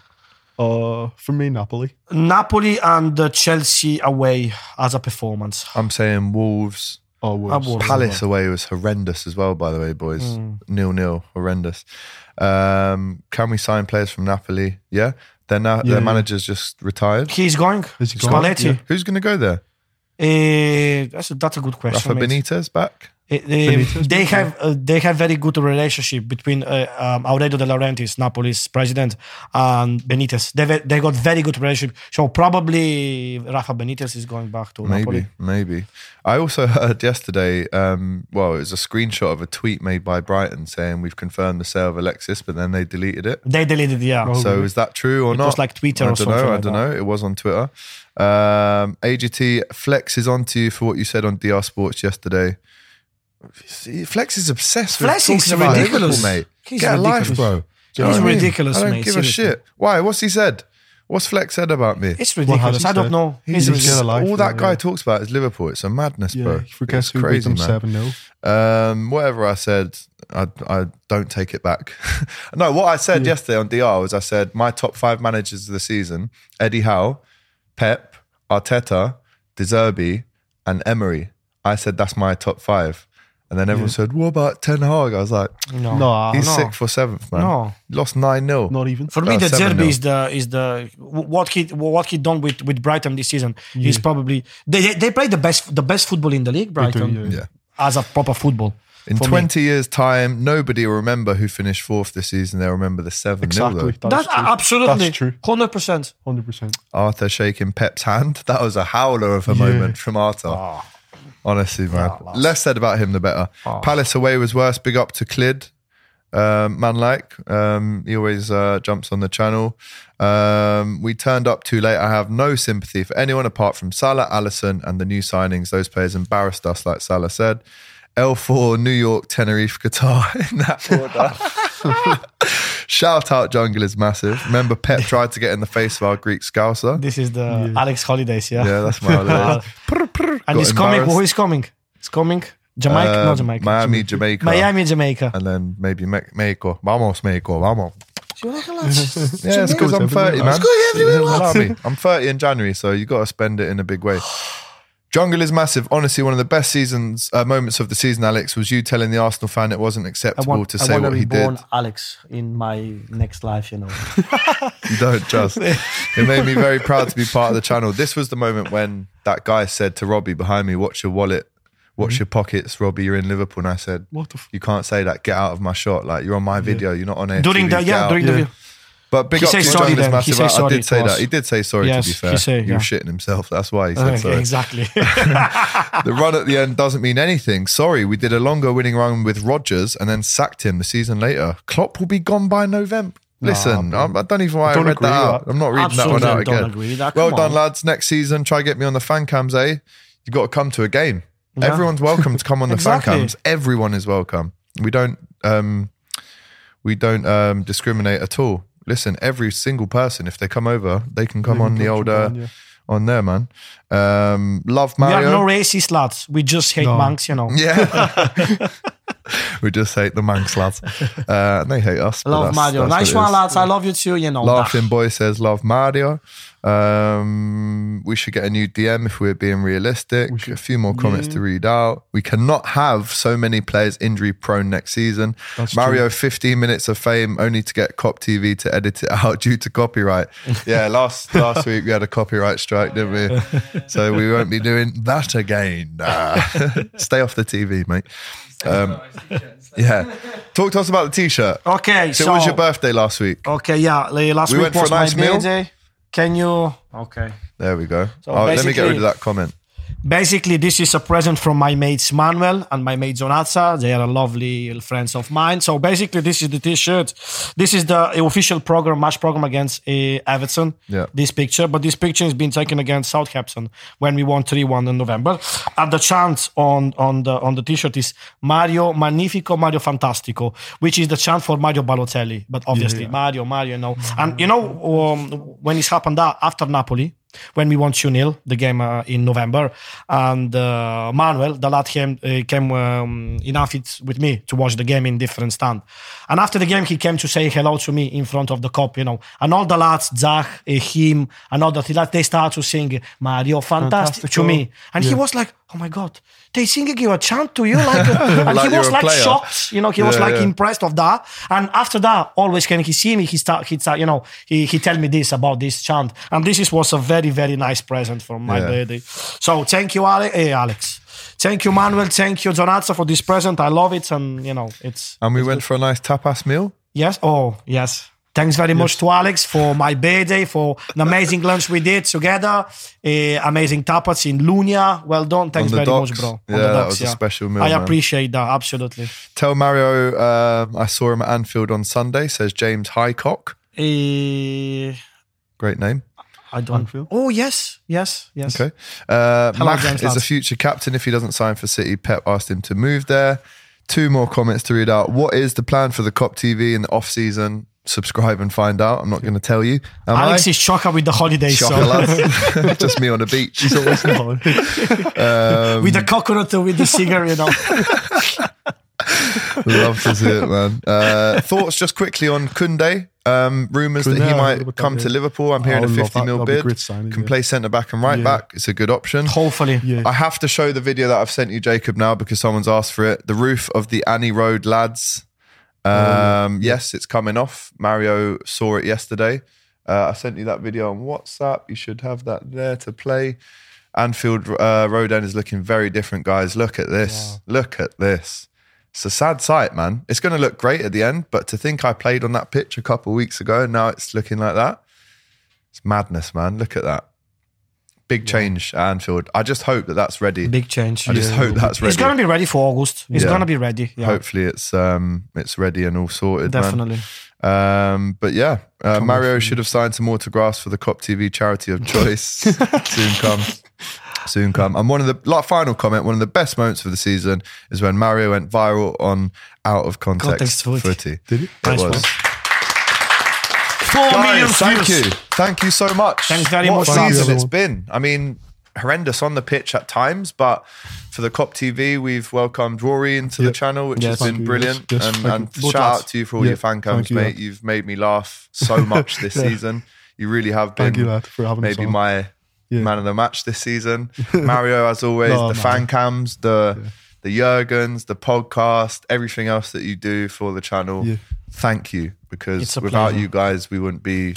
Uh, for me, Napoli. Napoli and uh, Chelsea away as a performance. I'm saying Wolves. Oh, Wolves. Wolves. Palace away was horrendous as well, by the way, boys. Hmm. Nil nil, horrendous. Um, can we sign players from Napoli? Yeah. Their, na- Yeah. their manager's just retired. He's going. Is he going? Spalletti. Yeah. Who's going to go there? Eh, that's a, that's a good question. Rafa mate. Benitez back? Eh, eh, they have uh, they have very good relationship between uh, um, Aurelio De Laurentiis, Napoli's president, and Benitez. They they got very good relationship. So probably Rafa Benitez is going back to Maybe, Napoli. maybe. I also heard yesterday, um, well, it was a screenshot of a tweet made by Brighton saying we've confirmed the sale of Alexis, but then they deleted it. They deleted, yeah. Oh, so is that true or It not? was like Twitter I or don't something know. I don't that. know. It was on Twitter. Um, AGT Flex is on to you for what you said on DR Sports yesterday. See, Flex is obsessed Flex with is talking about ridiculous. Liverpool, mate. He's Get a life, bro. Do you know He's what I mean? ridiculous, I don't mate, give seriously. a shit. Why? What's he said? What's Flex said about me? It's ridiculous. I don't know. He's He's just ridiculous. a life, all that yeah, guy yeah. talks about is Liverpool. It's a madness, Yeah, bro. he forgets it's who beat crazy, them man. 7 0. Um, whatever I said, I, I don't take it back. no, what I said yesterday on DR was I said my top five managers of the season: Eddie Howe, Pep, Arteta, De Zerbi, and Emery. I said that's my top five, and then everyone said, "What about Ten Hag?" I was like, No. No, "He's no. sixth or seventh, man. No. Lost nine 0 not even. For me, Uh, the 7-0. Is the is the what he what he done with with Brighton this season. He's probably they they play the best the best football in the league. Brighton yeah. Yeah. as a proper football. In for me. 20 years' time, nobody will remember who finished fourth this season. They'll remember the 7 0. Exactly. That's That's true. absolutely That's true. hundred percent. 100%. Arthur shaking Pep's hand. That was a howler of a Yeah. moment from Arthur. Ah. Honestly, man. Less said about him, the better. Palace away was worse. Big up to Clid. Um, man like um, he always uh, jumps on the channel. Um, we turned up too late. I have no sympathy for anyone apart from Salah, Alisson, and the new signings. Those players embarrassed us, like Salah said. L4, New York, Tenerife, Qatar in that order. Shout out Jungle is massive. Remember, Pep tried to get in the face of our Greek scouser. This is the Alex Holidays, yeah. Yeah, that's my holiday. and Got it's coming. Who is coming? It's coming. Jamaica, Um, not Jamaica. Miami, Jamaica. Miami, Jamaica. And then maybe Me- Mexico. Vamos, Mexico. Vamos. Yeah, it's Jamaica's because I'm 30, man. man. It's good everywhere, I'm 30 in January, so you got to spend it in a big way. Jungle is massive. Honestly, one of the best seasons uh, moments of the season, Alex, was you telling the Arsenal fan it wasn't I acceptable want, to I say want to what be he did. born Alex in my next life, you know. You don't just. it made me very proud to be part of the channel. This was the moment when that guy said to Robbie behind me, "Watch your wallet, watch Mm-hmm. your pockets, Robbie. You're in Liverpool." And I said, What the f- "You can't say that. Get out of my shot. Like you're on my video. You're not on it." During the yeah, during the Yeah. But big He up to sorry Jungle is. Massive. I, I did say that. He did say sorry. Yes, to be fair, said, he yeah. was shitting himself. That's why he said Okay, sorry. exactly. The run at the end doesn't mean anything. Sorry, we did a longer winning run with Rodgers and then sacked him the season later. Klopp will be gone by November. Listen, I'm, I don't even why I, don't read that out. that. I'm not reading that one out don't again. agree with that. Well done, on. lads. Next season, try get me on the fan cams, eh? You've got to come to a game. Yeah. Everyone's welcome to come on the Exactly. fan cams. Everyone is welcome. We don't um, we don't um, discriminate at all. Listen, every single person, if they come over, they can come They on can the come old to uh, yeah. on there, man. Um, love Mario. we are no racist lads. We just hate No. monks, you know. Yeah. we just hate the monks, lads. Uh, and they hate us. Love that's- Mario. that's Nice one, is. lads. I love you too, you know. Laughing boy says love Mario. Um, we should get a new DM if we're being realistic. A few more comments to read out. We cannot have so many players injury prone next season. That's Mario, 15 minutes of fame only to get Kop TV to edit it out due to copyright. Yeah, last last week we had a copyright strike, didn't we? So we won't be doing that again. Nah. Stay off the TV, mate. Um, yeah. Talk to us about the t-shirt. Okay, So, so, it was your birthday last week. Okay, yeah. la- Last We week went for was a nice my meal. birthday. Can you? Okay. There we go. So oh, let me get rid of that comment. Basically, this is a present from my mates Manuel and my mate Zonazza. They are lovely friends of mine. So basically, this is the T-shirt. This is the official program, match program against uh, Everton. Yeah. This picture, but this picture has been taken against Southampton when we won three one in November. And the chant on on the on the T-shirt is Mario Magnifico, Mario Fantastico, which is the chant for Mario Balotelli. But obviously, Mario, Mario, you know. And you know um, when it's happened that after Napoli when we won 2 0, the game uh, in November. And uh, Manuel, the lad, came, uh, came um, in outfit with me to watch the game in different stand. And after the game, he came to say hello to me in front of the Kop, you know. And all the lads, Zach, uh, him, and all that, lads, they start to sing Mario Fantastic to me. And he was like, oh my God, they singing you a chant to you. Like, and Like he was like player. shocked, you know, he was like yeah. impressed of that. And after that, always when he see me, he start, he start, you know, he he tell me this about this chant, and this is, was a very very nice present from my Yeah. So thank you, Ale- eh, Alex. Thank you, Manuel. Thank you, Donazza, for this present. I love it, and you know, it's And we went for a nice tapas meal. yes. Oh yes. Thanks very much to Alex for my birthday, for an amazing lunch we did together. Uh, amazing tapas in Lunya. Well done. Thanks very docks. much, bro. On Yeah, the that docks, was a special meal, I man. appreciate that. Absolutely. Tell Mario um, I saw him at Anfield on Sunday, says James Highcock. Uh, Great name. I don't. Anfield? Oh yes, yes, yes. Okay. Uh, Hello, Mac James is a future captain if he doesn't sign for City. Pep asked him to move there. Two more comments to read out. What is the plan for the Kop TV in the off season? Subscribe and find out. I'm not going to tell you. Am Alex I? is chocker with the holidays, Shocker, so lads. Just me on the beach. He's always on holiday. with the coconut or with the cigar, you know. Love to see it, man. Uh, thoughts just quickly on Koundé. Um, rumors that he might about that, come to yeah. Liverpool. I'm hearing a 50 that. mil That'd bid. signing, Can yeah. play centre back and right Yeah. back. It's a good option. Hopefully, Yeah. I have to show the video that I've sent you, Jacob, now because someone's asked for it. The roof of the Annie Road lads. Um, yes, it's coming off. Mario saw it yesterday. Uh, I sent you that video on WhatsApp. You should have that there to play. Anfield uh, Road End is looking very different, guys. Look at this. Look at this. It's a sad sight, man. It's going to look great at the end, but to think I played on that pitch a couple of weeks ago and now it's looking like that, it's madness, man. Look at that. Big change at Anfield. I just hope that that's ready. big change. I just hope that's ready. It's gonna be ready for August. It's Yeah. gonna be ready. Yeah, Hopefully it's um it's ready and all sorted. man. definitely. Um, but yeah, uh, Mario should have signed some autographs for the Kop TV charity of choice. Soon come. Soon come. And one of the like, final comment, one of the best moments of the season is when Mario went viral on out of context, Context footy. footy. Did he? It Nice was. one. Four million Guys, thank views. you. Thank you so much. Thanks very what much. Thank season it's everyone. been. I mean, horrendous on the pitch at times, but for the Kop TV, we've welcomed Rory into the channel, which Yes. has been you. brilliant. Yes, yes, and and shout lads. out to you for all Yeah, your fan cams, you, mate. lad. You've made me laugh so much this Yeah. season. You really have been Thank you, lad, for having us maybe on. my Yeah. man of the match this season. Mario, as always, No, the man. fan cams, the the Jurgens, the podcast, everything else that you do for the channel. Yeah. Thank you because without pleasure. you guys, we wouldn't be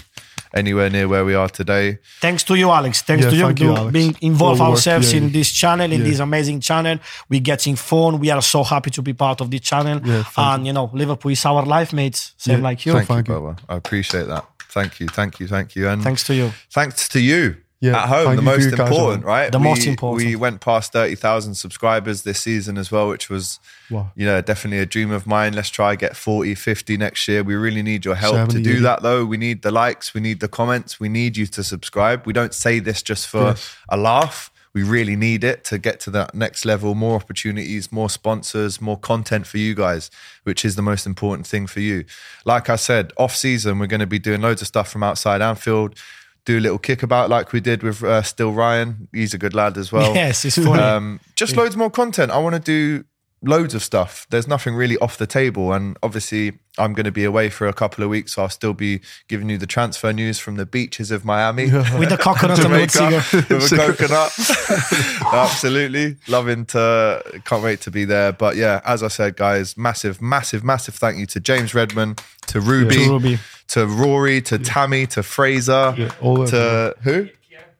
anywhere near where we are today. Thanks to you, Alex. Thanks Yeah, to you, thank you, Alex. being involved all the work, ourselves yeah, in yeah. this channel, in Yeah. this amazing channel. We're getting fun. We are so happy to be part of this channel. Yeah, and you know, Liverpool is our life, mates. Same Yeah, like you. Thank, Thank you, you. I appreciate that. Thank you, thank you, thank you. And Thanks to you. thanks to you Yeah, at home, thank the most you guys at important, home. right? The we, most important. We went past 30,000 subscribers this season as well, which was, Wow. you know, definitely a dream of mine. Let's try get 40, 50 next year. We really need your help 70, to do 80. that, though. We need the likes, we need the comments, we need you to subscribe. We don't say this just for Yes. a laugh. We really need it to get to that next level, more opportunities, more sponsors, more content for you guys, which is the most important thing for you. Like I said, off season, we're going to be doing loads of stuff from outside Anfield, do a little kickabout like we did with uh, Still Ryan. He's a good lad as well. Yes, it's funny. Um, just loads more content. I want to do loads of stuff. There's nothing really off the table. And obviously, I'm going to be away for a couple of weeks. So I'll still be giving you the transfer news from the beaches of Miami. With the coconut Jamaica with a coconut. Absolutely. Loving to, can't wait to be there. But yeah, as I said, guys, massive, massive, massive thank you to James Redman, to Ruby, To Ruby. To Rory, to Tammy, to Fraser, Yeah, all of to who?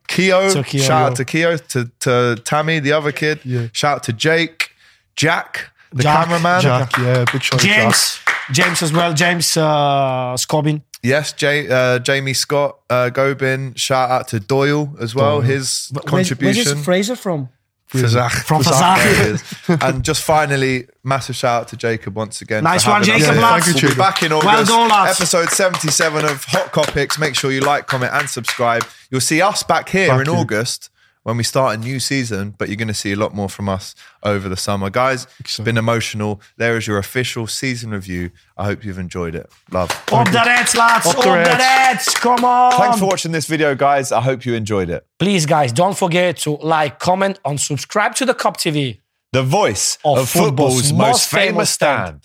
Keo. To Keo, Shout yeah. out to Keo, to, to Tammy, the other kid. Yeah. Shout out to Jake, Jack, the Jack, cameraman. Jack, yeah, big shout out to Jack. James, James as well. James uh, Scobin. Yes, Jay, uh, Jamie Scott, uh, Gobin. Shout out to Doyle as well. Doyle. His contribution. Where is Fraser from? Fazak. From Fazak. Fazak. There it is. and just finally, massive shout out to Jacob once again. Nice one, Jacob, here. lads. Thank you, We'll be back in Well August. done, lads. Episode 77 of Hot Kopics. Make sure you like, comment, and subscribe. You'll see us back here Back in here. August when we start a new season, but you're going to see a lot more from us over the summer. Guys, it's been emotional. There is your official season review. I hope you've enjoyed it. Love. Up the Reds, lads. Up Up the the Reds. Reds. Come on. Thanks for watching this video, guys. I hope you enjoyed it. Please, guys, don't forget to like, comment, and subscribe to the Kop TV. The voice Of of, football's, football's most most famous famous stand.